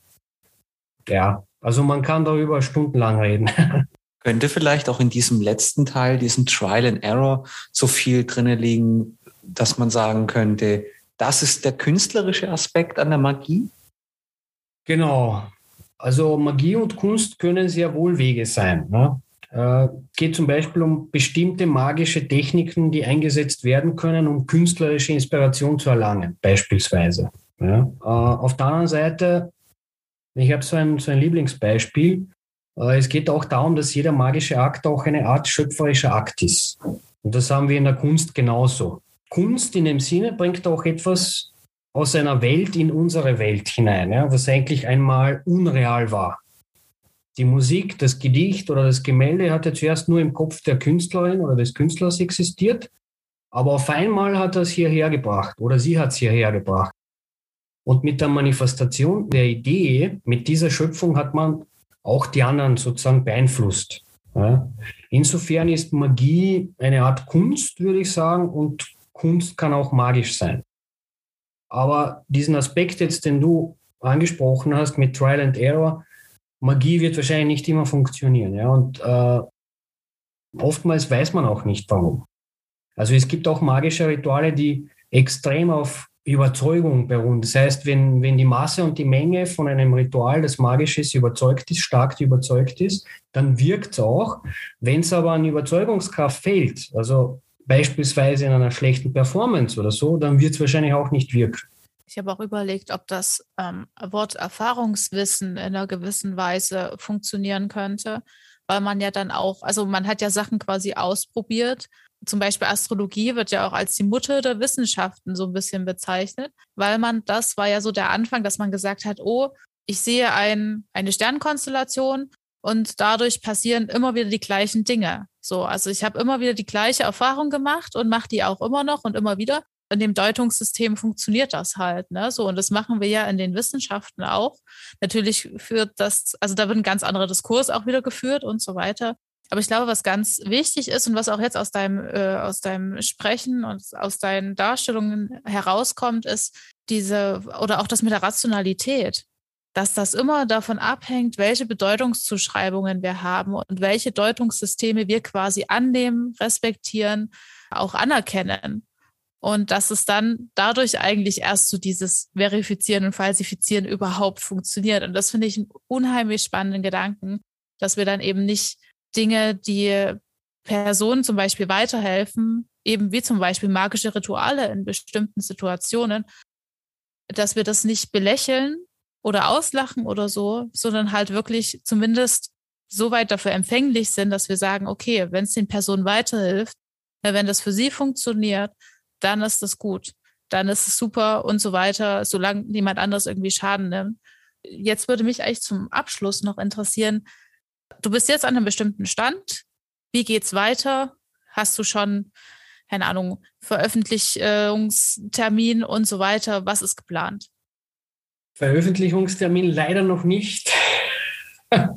Ja, also man kann darüber stundenlang reden. [LAUGHS] Könnte vielleicht auch in diesem letzten Teil, diesem Trial and Error, so viel drinne liegen, dass man sagen könnte, das ist der künstlerische Aspekt an der Magie? Genau. Also Magie und Kunst können sehr wohl Wege sein. Ne? Äh, geht zum Beispiel um bestimmte magische Techniken, die eingesetzt werden können, um künstlerische Inspiration zu erlangen, beispielsweise. Ja. Äh, auf der anderen Seite, ich habe so ein, so ein Lieblingsbeispiel. Äh, es geht auch darum, dass jeder magische Akt auch eine Art schöpferischer Akt ist. Und das haben wir in der Kunst genauso. Kunst in dem Sinne bringt auch etwas aus einer Welt in unsere Welt hinein, ja, was eigentlich einmal unreal war. Die Musik, das Gedicht oder das Gemälde hat ja zuerst nur im Kopf der Künstlerin oder des Künstlers existiert, aber auf einmal hat er es hierher gebracht oder sie hat es hierher gebracht. Und mit der Manifestation der Idee, mit dieser Schöpfung hat man auch die anderen sozusagen beeinflusst. Ja. Insofern ist Magie eine Art Kunst, würde ich sagen, und Kunst kann auch magisch sein. Aber diesen Aspekt jetzt, den du angesprochen hast mit Trial and Error, Magie wird wahrscheinlich nicht immer funktionieren. Ja? Und äh, oftmals weiß man auch nicht, warum. Also es gibt auch magische Rituale, die extrem auf Überzeugung beruhen. Das heißt, wenn, wenn die Masse und die Menge von einem Ritual, das magisch ist, überzeugt ist, stark überzeugt ist, dann wirkt es auch. Wenn es aber an Überzeugungskraft fehlt, also beispielsweise in einer schlechten Performance oder so, dann wird es wahrscheinlich auch nicht wirken. Ich habe auch überlegt, ob das ähm, Wort Erfahrungswissen in einer gewissen Weise funktionieren könnte, weil man ja dann auch, also man hat ja Sachen quasi ausprobiert. Zum Beispiel Astrologie wird ja auch als die Mutter der Wissenschaften so ein bisschen bezeichnet, weil man, das war ja so der Anfang, dass man gesagt hat, oh, ich sehe ein, eine Sternkonstellation und dadurch passieren immer wieder die gleichen Dinge. So, also ich habe immer wieder die gleiche Erfahrung gemacht und mache die auch immer noch und immer wieder in dem Deutungssystem funktioniert das halt. Ne? So, und das machen wir ja in den Wissenschaften auch. Natürlich führt das, also da wird ein ganz anderer Diskurs auch wieder geführt und so weiter. Aber ich glaube, was ganz wichtig ist und was auch jetzt aus deinem, äh, aus deinem Sprechen und aus deinen Darstellungen herauskommt, ist diese, oder auch das mit der Rationalität, dass das immer davon abhängt, welche Bedeutungszuschreibungen wir haben und welche Deutungssysteme wir quasi annehmen, respektieren, auch anerkennen. Und dass es dann dadurch eigentlich erst so dieses Verifizieren und Falsifizieren überhaupt funktioniert. Und das finde ich einen unheimlich spannenden Gedanken, dass wir dann eben nicht Dinge, die Personen zum Beispiel weiterhelfen, eben wie zum Beispiel magische Rituale in bestimmten Situationen, dass wir das nicht belächeln oder auslachen oder so, sondern halt wirklich zumindest so weit dafür empfänglich sind, dass wir sagen, okay, wenn es den Personen weiterhilft, wenn das für sie funktioniert, dann ist das gut. Dann ist es super und so weiter, solange niemand anderes irgendwie Schaden nimmt. Jetzt würde mich eigentlich zum Abschluss noch interessieren, du bist jetzt an einem bestimmten Stand. Wie geht's weiter? Hast du schon, keine Ahnung, Veröffentlichungstermin und so weiter? Was ist geplant? Veröffentlichungstermin leider noch nicht. [LAUGHS]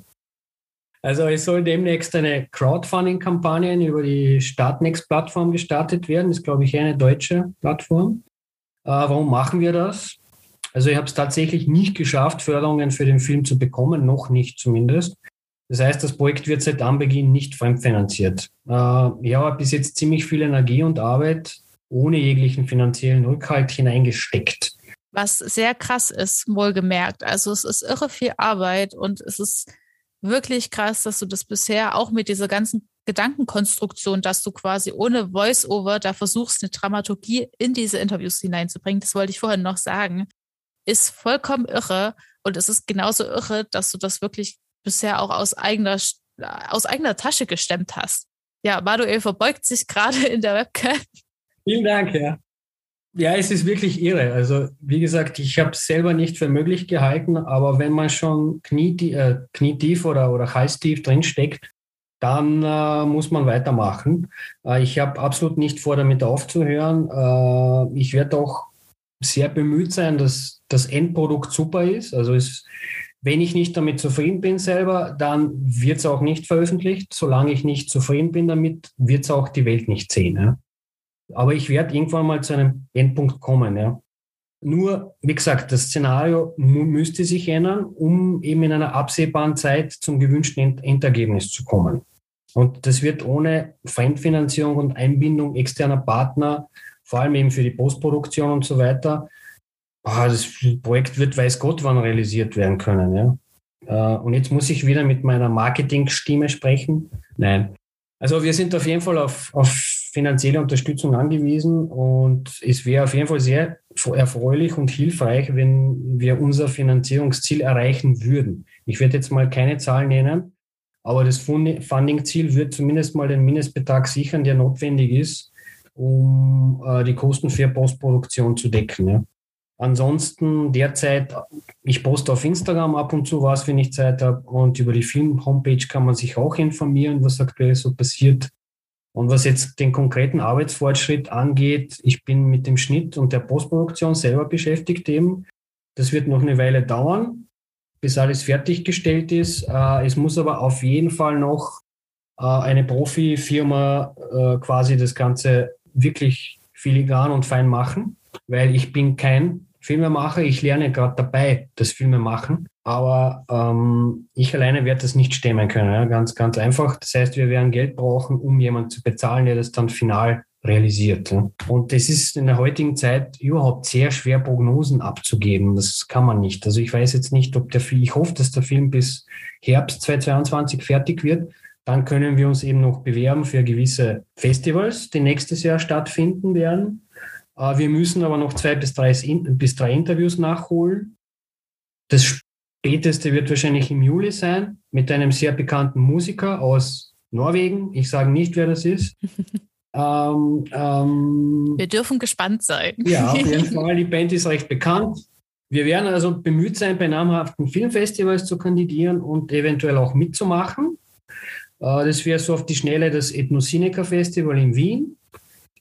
Also es soll demnächst eine Crowdfunding-Kampagne über die Startnext-Plattform gestartet werden. Das ist, glaube ich, eine deutsche Plattform. Äh, warum machen wir das? Also ich habe es tatsächlich nicht geschafft, Förderungen für den Film zu bekommen, noch nicht zumindest. Das heißt, das Projekt wird seit Anbeginn nicht fremdfinanziert. Äh, ich habe bis jetzt ziemlich viel Energie und Arbeit ohne jeglichen finanziellen Rückhalt hineingesteckt. Was sehr krass ist, wohlgemerkt. Also es ist irre viel Arbeit und es ist wirklich krass, dass du das bisher auch mit dieser ganzen Gedankenkonstruktion, dass du quasi ohne Voice-Over da versuchst, eine Dramaturgie in diese Interviews hineinzubringen. Das wollte ich vorhin noch sagen. Ist vollkommen irre. Und es ist genauso irre, dass du das wirklich bisher auch aus eigener, aus eigener Tasche gestemmt hast. Ja, Manuel verbeugt sich [LAUGHS] gerade in der Webcam. Vielen Dank, ja. Ja, es ist wirklich irre. Also, wie gesagt, ich habe selber nicht für möglich gehalten, aber wenn man schon knietief, äh, knietief oder, oder heißtief drinsteckt, dann äh, muss man weitermachen. Äh, ich habe absolut nicht vor, damit aufzuhören. Äh, ich werde auch sehr bemüht sein, dass das Endprodukt super ist. Also, es, wenn ich nicht damit zufrieden bin selber, dann wird es auch nicht veröffentlicht. Solange ich nicht zufrieden bin damit, wird es auch die Welt nicht sehen. Ja? Aber ich werde irgendwann mal zu einem Endpunkt kommen. Ja. Nur, wie gesagt, das Szenario müsste sich ändern, um eben in einer absehbaren Zeit zum gewünschten Endergebnis zu kommen. Und das wird ohne Fremdfinanzierung und Einbindung externer Partner, vor allem eben für die Postproduktion und so weiter, das Projekt wird weiß Gott wann realisiert werden können. Ja. Äh, und jetzt muss ich wieder mit meiner Marketingstimme sprechen. Nein. Also wir sind auf jeden Fall auf, auf finanzielle Unterstützung angewiesen und es wäre auf jeden Fall sehr erfreulich und hilfreich, wenn wir unser Finanzierungsziel erreichen würden. Ich werde jetzt mal keine Zahlen nennen, aber das Funding-Ziel wird zumindest mal den Mindestbetrag sichern, der notwendig ist, um äh, die Kosten für Postproduktion zu decken. Ja. Ansonsten derzeit, ich poste auf Instagram ab und zu was, wenn ich Zeit habe. Und über die Film-Homepage kann man sich auch informieren, was aktuell so passiert. Und was jetzt den konkreten Arbeitsfortschritt angeht, ich bin mit dem Schnitt und der Postproduktion selber beschäftigt eben. Das wird noch eine Weile dauern, bis alles fertiggestellt ist. Äh, es muss aber auf jeden Fall noch äh, eine Profifirma äh, quasi das Ganze wirklich filigran und fein machen, weil ich bin kein Filmemacher. Ich lerne gerade dabei, das Filmemachen. Aber ähm, ich alleine werde das nicht stemmen können. Ja? Ganz, ganz einfach. Das heißt, wir werden Geld brauchen, um jemanden zu bezahlen, der das dann final realisiert. Ja? Und das ist in der heutigen Zeit überhaupt sehr schwer, Prognosen abzugeben. Das kann man nicht. Also ich weiß jetzt nicht, ob der Film, ich hoffe, dass der Film bis Herbst 2022 fertig wird. Dann können wir uns eben noch bewerben für gewisse Festivals, die nächstes Jahr stattfinden werden. Äh, wir müssen aber noch zwei bis drei, bis drei Interviews nachholen. Das späteste wird wahrscheinlich im Juli sein mit einem sehr bekannten Musiker aus Norwegen. Ich sage nicht, wer das ist. [LAUGHS] ähm, ähm, wir dürfen gespannt sein. ja, auf [LAUGHS] jeden Fall. Die Band ist recht bekannt. Wir werden also bemüht sein, bei namhaften Filmfestivals zu kandidieren und eventuell auch mitzumachen. Äh, das wäre so auf die Schnelle das Ethnocynica Festival in Wien.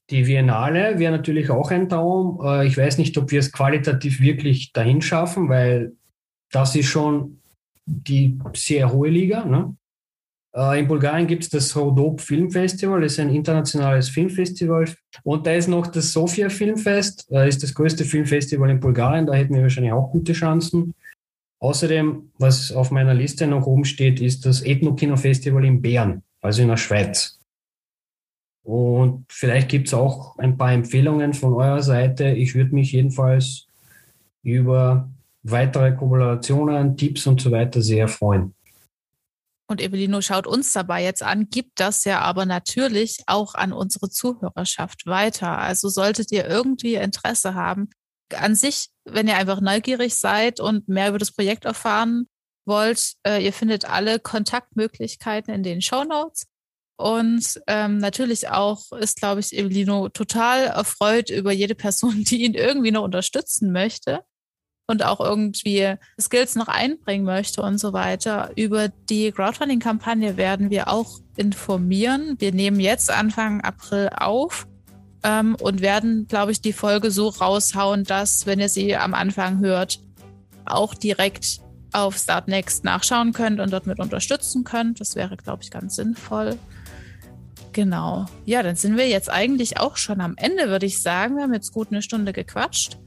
Die Biennale wäre natürlich auch ein Traum. Äh, ich weiß nicht, ob wir es qualitativ wirklich dahin schaffen, weil das ist schon die sehr hohe Liga. Ne? Äh, in Bulgarien gibt es das Rodop Filmfestival, das ist ein internationales Filmfestival. Und da ist noch das Sofia Filmfest, das ist das größte Filmfestival in Bulgarien, da hätten wir wahrscheinlich auch gute Chancen. Außerdem, was auf meiner Liste noch oben steht, ist das Ethno-Kino Festival in Bern, also in der Schweiz. Und vielleicht gibt es auch ein paar Empfehlungen von eurer Seite. Ich würde mich jedenfalls über weitere Kooperationen, Tipps und so weiter sehr freuen. Und Evelino schaut uns dabei jetzt an, gibt das ja aber natürlich auch an unsere Zuhörerschaft weiter. Also solltet ihr irgendwie Interesse haben, an sich, wenn ihr einfach neugierig seid und mehr über das Projekt erfahren wollt, äh, ihr findet alle Kontaktmöglichkeiten in den Show Notes. Und ähm, natürlich auch ist, glaube ich, Evelino total erfreut über jede Person, [LAUGHS] die ihn irgendwie noch unterstützen möchte und auch irgendwie Skills noch einbringen möchte und so weiter. Über die Crowdfunding-Kampagne werden wir auch informieren. Wir nehmen jetzt Anfang April auf ähm, und werden, glaube ich, die Folge so raushauen, dass, wenn ihr sie am Anfang hört, auch direkt auf Startnext nachschauen könnt und dort mit unterstützen könnt. Das wäre, glaube ich, ganz sinnvoll. Genau. Ja, dann sind wir jetzt eigentlich auch schon am Ende, würde ich sagen. Wir haben jetzt gut eine Stunde gequatscht.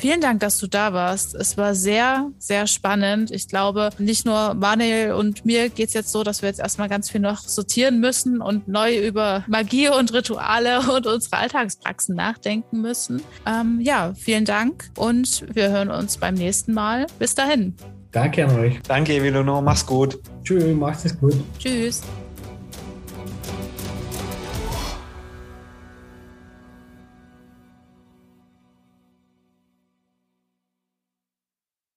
Vielen Dank, dass du da warst. Es war sehr, sehr spannend. Ich glaube, nicht nur Manuel und mir geht es jetzt so, dass wir jetzt erstmal ganz viel noch sortieren müssen und neu über Magie und Rituale [LAUGHS] und unsere Alltagspraxen nachdenken müssen. Ähm, ja, vielen Dank und wir hören uns beim nächsten Mal. Bis dahin. Danke an euch. Danke, Evelono. Mach's gut. Tschüss, macht es gut. Tschüss.